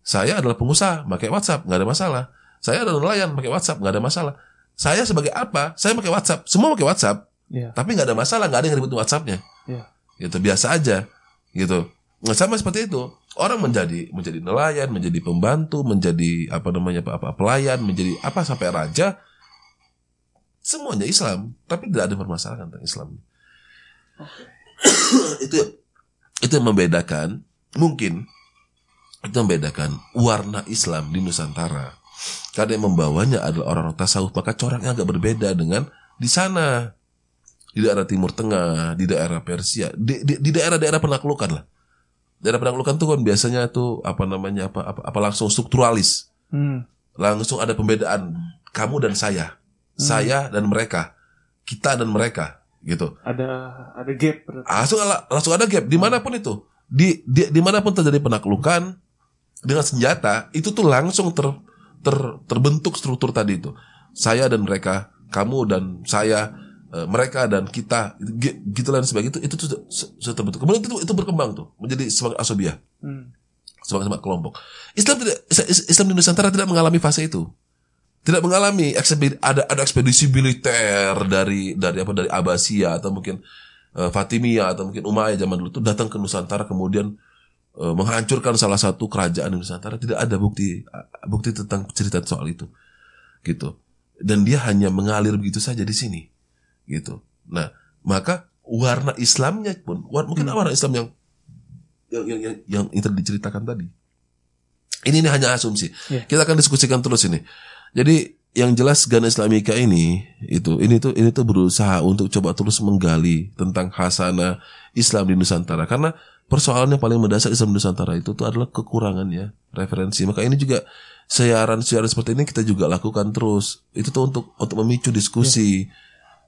Saya adalah pengusaha, pakai WhatsApp nggak ada masalah. Saya adalah nelayan, pakai WhatsApp nggak ada masalah. Saya sebagai apa? Saya pakai WhatsApp, semua pakai WhatsApp, Iya. tapi nggak ada masalah, nggak ada yang ributin WhatsAppnya. Iya. Gitu biasa aja, gitu. Nah, sama seperti itu. Orang menjadi menjadi nelayan, menjadi pembantu, menjadi apa namanya apa, apa pelayan, menjadi apa sampai raja. Semuanya Islam, tapi tidak ada permasalahan tentang Islam. itu itu yang membedakan mungkin itu membedakan warna Islam di Nusantara. Karena yang membawanya adalah orang tasawuf, maka coraknya agak berbeda dengan di sana. Di daerah Timur Tengah, di daerah Persia, di, di, di daerah-daerah penaklukan lah. Daerah penaklukan tuh kan biasanya tuh apa namanya apa apa, apa langsung strukturalis, Hmm. langsung ada pembedaan kamu dan saya, saya dan mereka, kita dan mereka, gitu. Ada ada gap berarti. langsung langsung ada gap. Di mana pun itu. Di, di di mana pun terjadi penaklukan dengan senjata itu tuh langsung ter, ter- terbentuk struktur tadi itu. Saya dan mereka kamu dan saya eh, mereka dan kita gi- gitu dan sebagainya itu itu sudah- sudah terbentuk. Kemudian itu itu berkembang tuh menjadi sebagai asobiah. Hmm. sebagai sebuah kelompok. Islam tidak Is- Islam di Nusantara tidak mengalami fase itu. Tidak mengalami ekspedisi ada ada ekspedisi militer dari dari apa dari Abbasiyah atau mungkin eh, Fatimiyah atau mungkin Umayyah zaman dulu itu datang ke Nusantara kemudian menghancurkan salah satu kerajaan di Nusantara tidak ada bukti bukti tentang cerita soal itu gitu. Dan dia hanya mengalir begitu saja di sini gitu. Nah maka warna Islamnya pun mungkin warna Islam yang yang yang yang, yang itu diceritakan tadi. Ini, ini hanya asumsi. Iya. kita akan diskusikan terus ini. Jadi yang jelas Gana Islamika ini itu ini tuh ini tuh berusaha untuk coba terus menggali tentang khasana Islam di Nusantara. Karena persoalan yang paling mendasar Islam Nusantara itu tuh adalah kekurangannya referensi. Maka ini juga siaran-siaran seperti ini kita juga lakukan terus. Itu tuh untuk untuk memicu diskusi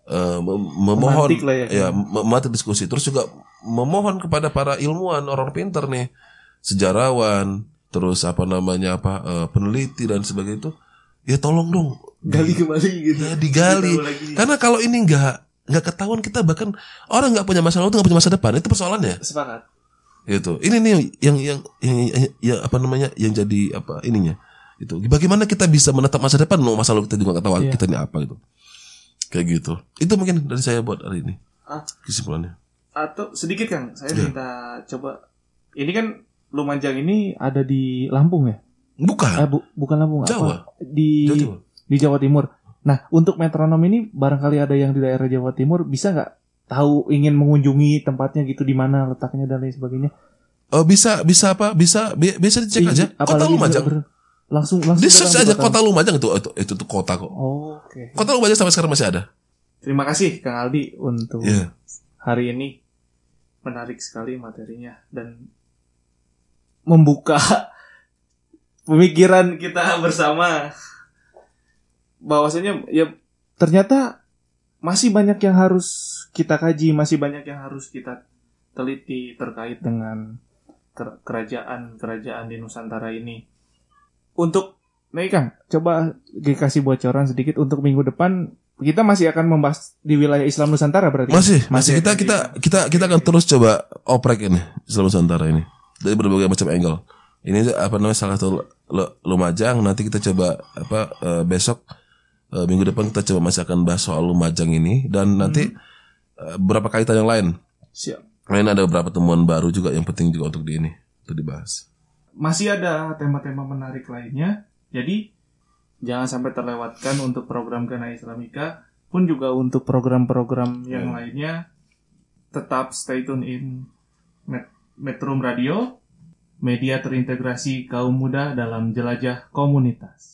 eh, mem- memohon Memantik lah ya. ya mem- memantik diskusi. Terus juga memohon kepada para ilmuwan orang pinter nih sejarawan terus apa namanya apa eh, peneliti dan sebagainya itu ya tolong dong Gali kembali gitu. ya digali. Karena kalau ini nggak nggak ketahuan kita bahkan orang nggak punya masa lalu nggak punya masa depan. Itu persoalannya. Sepakat. Gitu ini nih yang yang yang, yang, yang apa namanya yang jadi apa ininya itu bagaimana kita bisa menetap masa depan no masa lalu kita juga nggak tahu Iya. kita ini apa gitu kayak gitu itu mungkin dari saya buat hari ini Ah. kesimpulannya Atau sedikit Kang, saya Iya. minta coba. Ini kan Lumajang ini ada di Lampung ya? bukan Eh, bu- bukan Lampung, Jawa. apa? Di Jawa Timur. di Jawa Timur. Nah, untuk metronom ini barangkali ada yang di daerah Jawa Timur bisa nggak tahu ingin mengunjungi tempatnya gitu di mana letaknya dan lain sebagainya. oh bisa bisa apa? Bisa bi- bisa dicek Ih, aja? Kota Lumajang? ber- langsung langsung di search aja kota. Lumajang itu itu itu tuh kota kok. Oh, Oke. kota Lumajang sampai sekarang masih ada? Terima kasih Kang Aldi untuk Iya. hari ini. Menarik sekali materinya dan membuka pemikiran kita bersama. Bahwasanya ya ternyata masih banyak yang harus kita kaji, masih banyak yang harus kita teliti terkait dengan ker- kerajaan-kerajaan di Nusantara ini. Untuk Nih Kang, coba dikasih bocoran sedikit untuk minggu depan kita masih akan membahas di wilayah Islam Nusantara berarti. Masih, masih kita akan kita di- kita kita akan terus coba oprek ini Islam Nusantara ini dari berbagai macam angle. Ini apa namanya salah satu Lu- Lumajang nanti kita coba apa eh, besok eh, minggu depan kita coba masih akan bahas soal Lumajang ini dan nanti eh, beberapa kaitan yang lain. Siap. Lain ada beberapa temuan baru juga yang penting juga untuk di ini untuk dibahas. Masih ada tema-tema menarik lainnya. Jadi jangan sampai terlewatkan untuk program Gana Islamika pun juga untuk program-program yang Hmm. lainnya tetap stay tune in Met- Metro Radio, media terintegrasi kaum muda dalam jelajah komunitas.